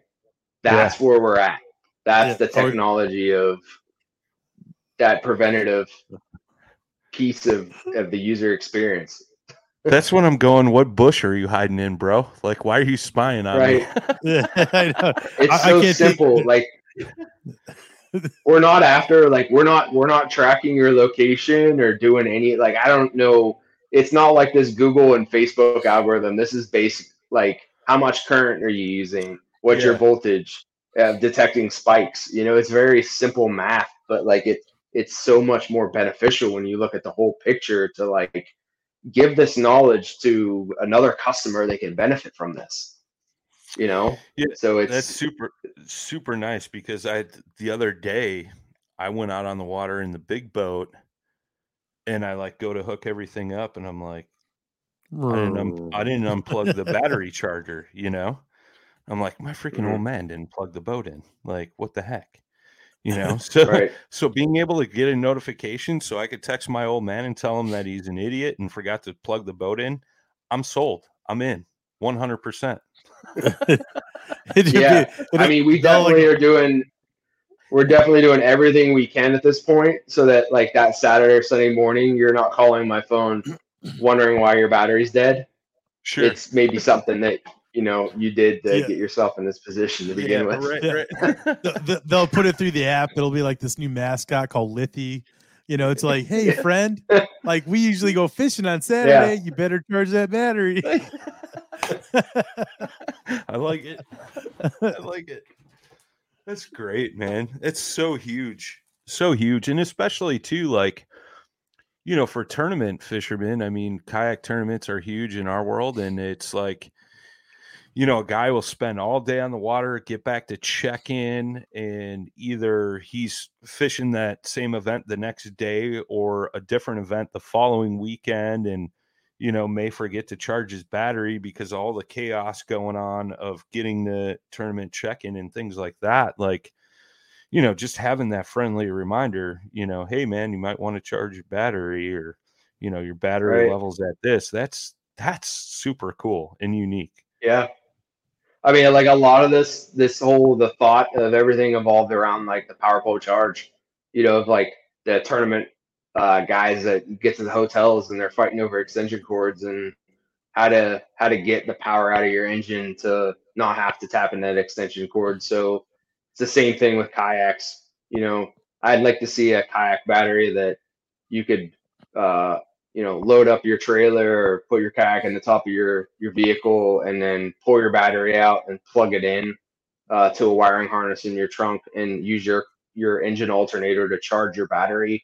that's yeah. where we're at that's yeah. the oh, technology of that preventative piece of of the user experience that's when I'm going. What bush are you hiding in, bro? Like, why are you spying on right. me? it's so simple. Take... Like, we're not after. Like, we're not. We're not tracking your location or doing any. Like, I don't know. It's not like this Google and Facebook algorithm. This is basic. Like, how much current are you using? What's yeah. your voltage? Uh, detecting spikes. You know, it's very simple math, but like it. It's so much more beneficial when you look at the whole picture to like give this knowledge to another customer they can benefit from this you know? Yeah so it's that's super super nice because i the other day i went out on the water in the big boat and i like go to hook everything up and i'm like I didn't, un- I didn't unplug the battery charger you know? I'm like my freaking mm-hmm. old man didn't plug the boat in. Like what the heck? You know? So right. so being able to get a notification so i could text my old man and tell him that he's an idiot and forgot to plug the boat in i'm sold. I'm in 100% yeah i mean we definitely are doing we're definitely doing everything we can at this point so that like that saturday or sunday morning you're not calling my phone wondering why your battery's dead sure it's maybe something that you know you did to yeah. get yourself in this position to begin yeah, with. Right, right. They'll put it through the app. It'll be like this new mascot called Lithy. You know, it's like, hey, friend, like we usually go fishing on Saturday. Yeah. You better charge that battery. I like it. I like it. That's great, man. It's so huge. So huge. And especially too, like, you know, for tournament fishermen, I mean, kayak tournaments are huge in our world. And it's like, you know, a guy will spend all day on the water, get back to check in, and either he's fishing that same event the next day or a different event the following weekend, and you know, may forget to charge his battery because all the chaos going on of getting the tournament check in and things like that. Like, you know, just having that friendly reminder, you know, hey man, you might want to charge your battery or, you know, your battery right. levels at this. That's that's super cool and unique. Yeah, I mean, like a lot of this, this whole the thought of everything evolved around like the power pole charge. You know, of like the tournament uh, guys that get to the hotels and they're fighting over extension cords and how to how to get the power out of your engine to not have to tap in that extension cord. So it's the same thing with kayaks. You know, I'd like to see a kayak battery that you could uh, you know load up your trailer or put your kayak in the top of your your vehicle and then pull your battery out and plug it in uh, to a wiring harness in your trunk and use your your engine alternator to charge your battery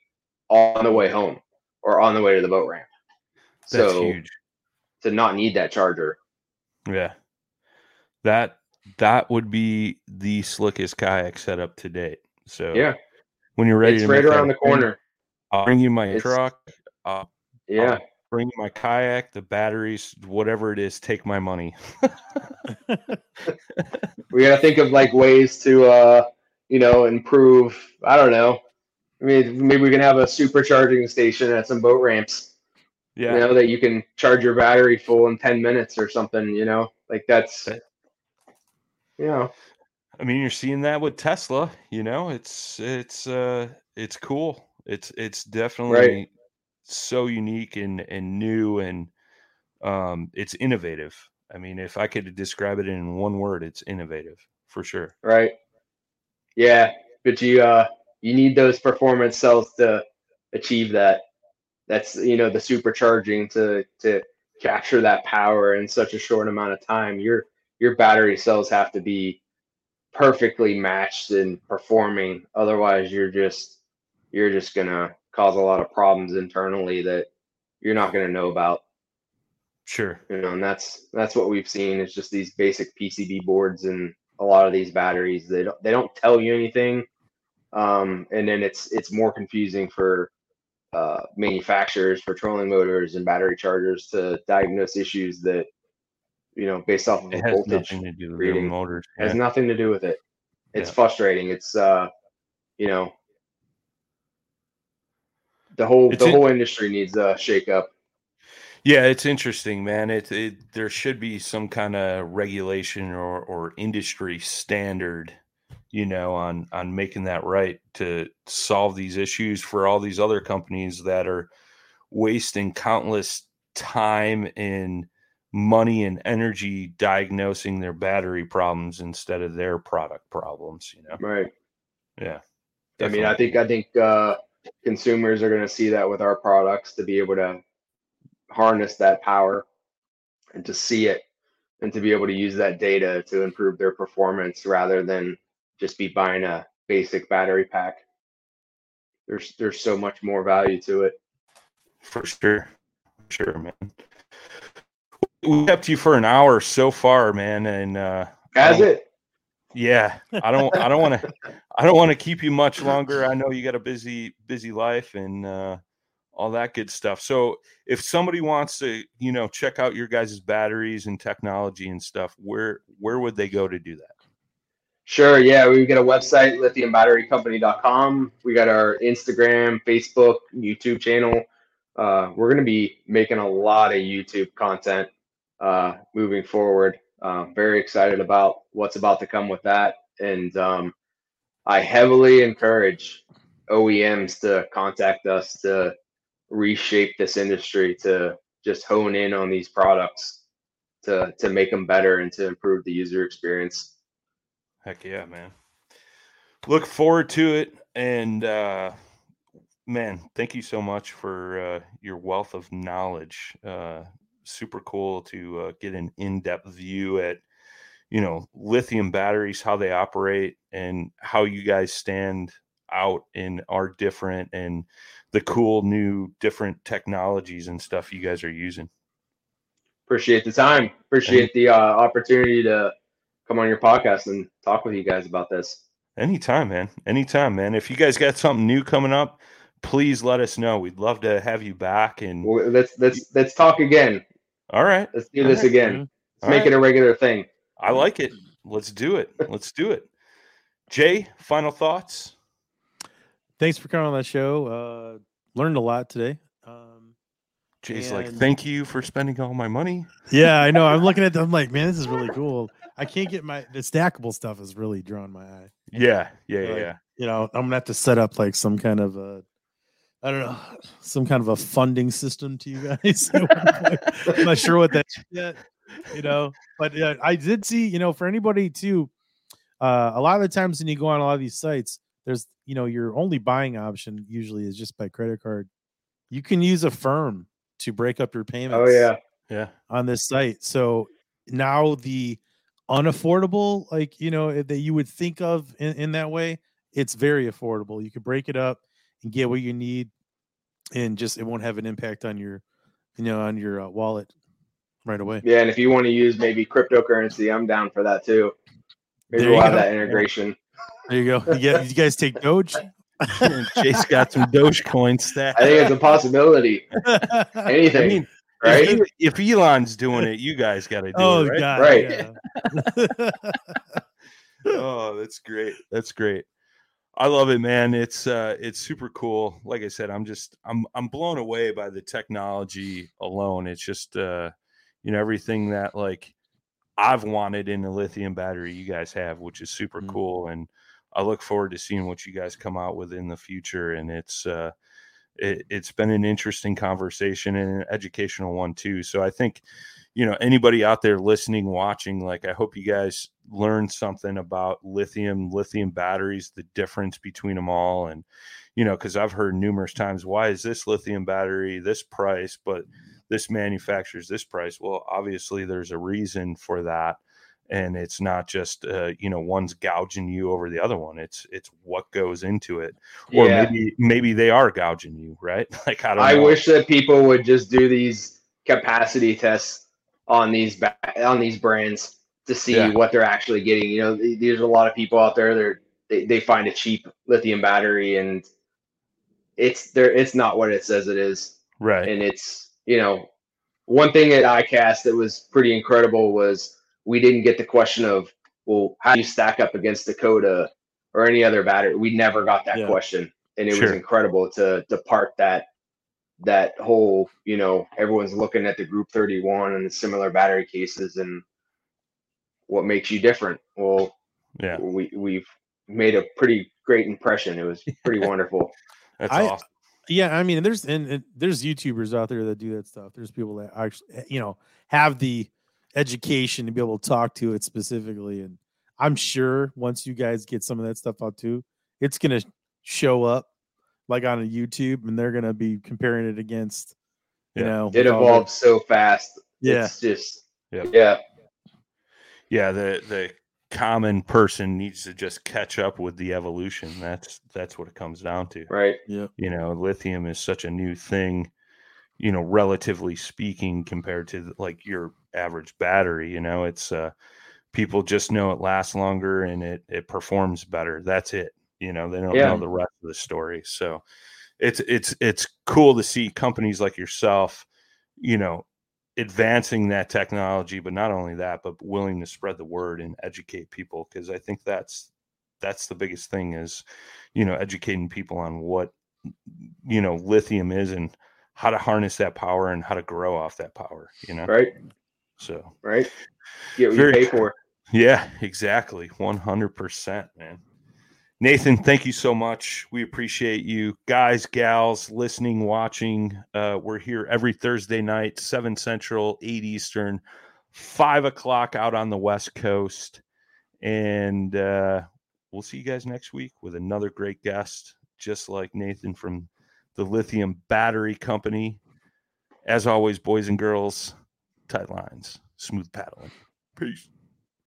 on the way home or on the way to the boat ramp. That's so huge. To not need that charger. Yeah. That that would be the slickest kayak setup to date. So yeah, when you're ready it's to right around the corner. I'll bring you my it's, truck. I'll yeah. I'll bring my kayak, the batteries, whatever it is, take my money. we got to think of like ways to, uh, you know, improve. I don't know. I mean, maybe we can have a supercharging station at some boat ramps. Yeah. You know, that you can charge your battery full in 10 minutes or something, you know, like that's, you know. I mean, you're seeing that with Tesla, you know, it's, it's, uh, it's cool. It's, it's definitely, right so unique and and new and um, it's innovative. I mean, if I could describe it in one word, it's innovative for sure. Right. Yeah, but you uh you need those performance cells to achieve that. That's you know the supercharging to to capture that power in such a short amount of time. Your your battery cells have to be perfectly matched and performing. Otherwise, you're just you're just gonna cause a lot of problems internally that you're not gonna know about. Sure. You know, and that's that's what we've seen. It's just these basic PCB boards and a lot of these batteries. They don't they don't tell you anything, um, and then it's it's more confusing for uh, manufacturers for trolling motors and battery chargers to diagnose issues that you know based off of It voltage nothing to do with reading. motors. has nothing to do with it. It's Yeah. frustrating. It's uh, you know, the whole It's the in- whole industry needs a shake up. Yeah, it's interesting, man. It, it there should be some kind of regulation or or industry standard, you know, on on making that right to solve these issues for all these other companies that are wasting countless time and money and energy diagnosing their battery problems instead of their product problems, you know. Right. Yeah. I mean, I think I think uh, consumers are going to see that with our products to be able to harness that power and to see it and to be able to use that data to improve their performance rather than just be buying a basic battery pack. There's there's so much more value to it. For sure. For Sure, man. We kept you for an hour so far, man, and uh I it? Yeah, I don't I don't want to I don't want to keep you much longer. I know you got a busy busy life and uh all that good stuff. So if somebody wants to, you know, check out your guys' batteries and technology and stuff, where where would they go to do that? Sure. Yeah, we got a website, lithiumbatterycompany.com. We got our Instagram, Facebook, YouTube channel. Uh, we're going to be making a lot of YouTube content uh, moving forward. Uh, very excited about what's about to come with that. And um, I heavily encourage OEMs to contact us to reshape this industry, to just hone in on these products, to, to make them better and to improve the user experience. Heck yeah, man. Look forward to it. And uh man, thank you so much for uh your wealth of knowledge. Uh super cool to uh, get an in-depth view at you know lithium batteries, how they operate and how you guys stand out and are different and the cool new different technologies and stuff you guys are using. appreciate the time appreciate the uh, opportunity to come on your podcast and talk with you guys about this Anytime, man. Anytime, man. If you guys got something new coming up, please let us know. We'd love to have you back. And well, let's let's let's talk again all right, let's do All this right. again let's All make right. it a regular thing I like it. Let's do it. Let's do it. Jay, final thoughts. Thanks for coming on that show. Uh, learned a lot today. Um, Jay's like, thank you for spending all my money. yeah, I know. I'm looking at them. I'm like, man, this is really cool. I can't get my the stackable stuff is really drawing my eye. Yeah, yeah, yeah. Like, yeah. You know, I'm gonna have to set up like some kind of a, I don't know, some kind of a funding system to you guys. at one point. I'm not sure what that is yet. You know, but yeah, I did see. You know, for anybody too, uh, a lot of the times when you go on a lot of these sites, there's you know your only buying option usually is just by credit card. You can use Affirm to break up your payments oh yeah Yeah. on this site. So now the unaffordable, like you know, that you would think of in, in that way, it's very affordable. You can break it up and get what you need, and just it won't have an impact on your, you know, on your uh, wallet right away. yeah and if you want to use maybe cryptocurrency i'm down for that too maybe There we'll have go. that integration There you go. You, get, you guys take Doge. Jay's got some Dogecoin stacked. i think it's a possibility anything I mean, right if, if Elon's doing it, you guys got to do oh it, right? god, Right. yeah. oh, that's great. That's great. I love it, man. It's uh it's super cool. Like I said, I'm just I'm I'm blown away by the technology alone. It's just uh you know everything that like I've wanted in a lithium battery you guys have, which is super Mm. cool and I look forward to seeing what you guys come out with in the future and it's uh it, it's been an interesting conversation and an educational one too. So I think, you know, anybody out there listening, watching, like I hope you guys learned something about lithium, lithium batteries, the difference between them all, and you know, because I've heard numerous times, why is this lithium battery this price, but this manufacturer's this price? Well, obviously there's a reason for that and it's not just uh, you know one's gouging you over the other one it's it's what goes into it or Yeah. maybe maybe they are gouging you right like i don't I know wish that people would just do these capacity tests on these on these brands to see Yeah. what they're actually getting. You know, th- there's a lot of people out there. They're they, they find a cheap lithium battery and it's there. It's not what it says it is, right and it's you know one thing at ICAST that was pretty incredible was we didn't get the question of well how do you stack up against Dakota or any other battery. We never got that Yeah. question, and it Sure. was incredible to to part that that whole you know everyone's looking at the group 31 and the similar battery cases and what makes you different well yeah we we've made a pretty great impression it was pretty wonderful that's I- awesome Yeah, I mean, there's and, and there's YouTubers out there that do that stuff. There's people that actually, you know, have the education to be able to talk to it specifically. And I'm sure once you guys get some of that stuff out too, it's gonna show up like on a YouTube, and they're gonna be comparing it against, you Yeah. know, it with all the- evolved so fast Yeah. it's just Yep. yeah yeah the the common person needs to just catch up with the evolution that's that's what it comes down to right Yeah. you know lithium is such a new thing you know relatively speaking compared to like your average battery you know it's uh people just know it lasts longer and it it performs better that's it you know they don't Yeah. know the rest of the story so it's it's it's cool to see companies like yourself you know advancing that technology but not only that but willing to spread the word and educate people because i think that's that's the biggest thing is you know educating people on what you know lithium is and how to harness that power and how to grow off that power you know? Right. So right. Get what Very you pay for. Yeah exactly. 100% man. Nathan thank you so much. We appreciate you. Guys gals listening watching uh, we're here every thursday night 7 central 8 eastern 5 o'clock out on the west coast. And uh, we'll see you guys next week with another great guest just like nathan from the lithium battery company. As always boys and girls tight lines smooth paddling. Peace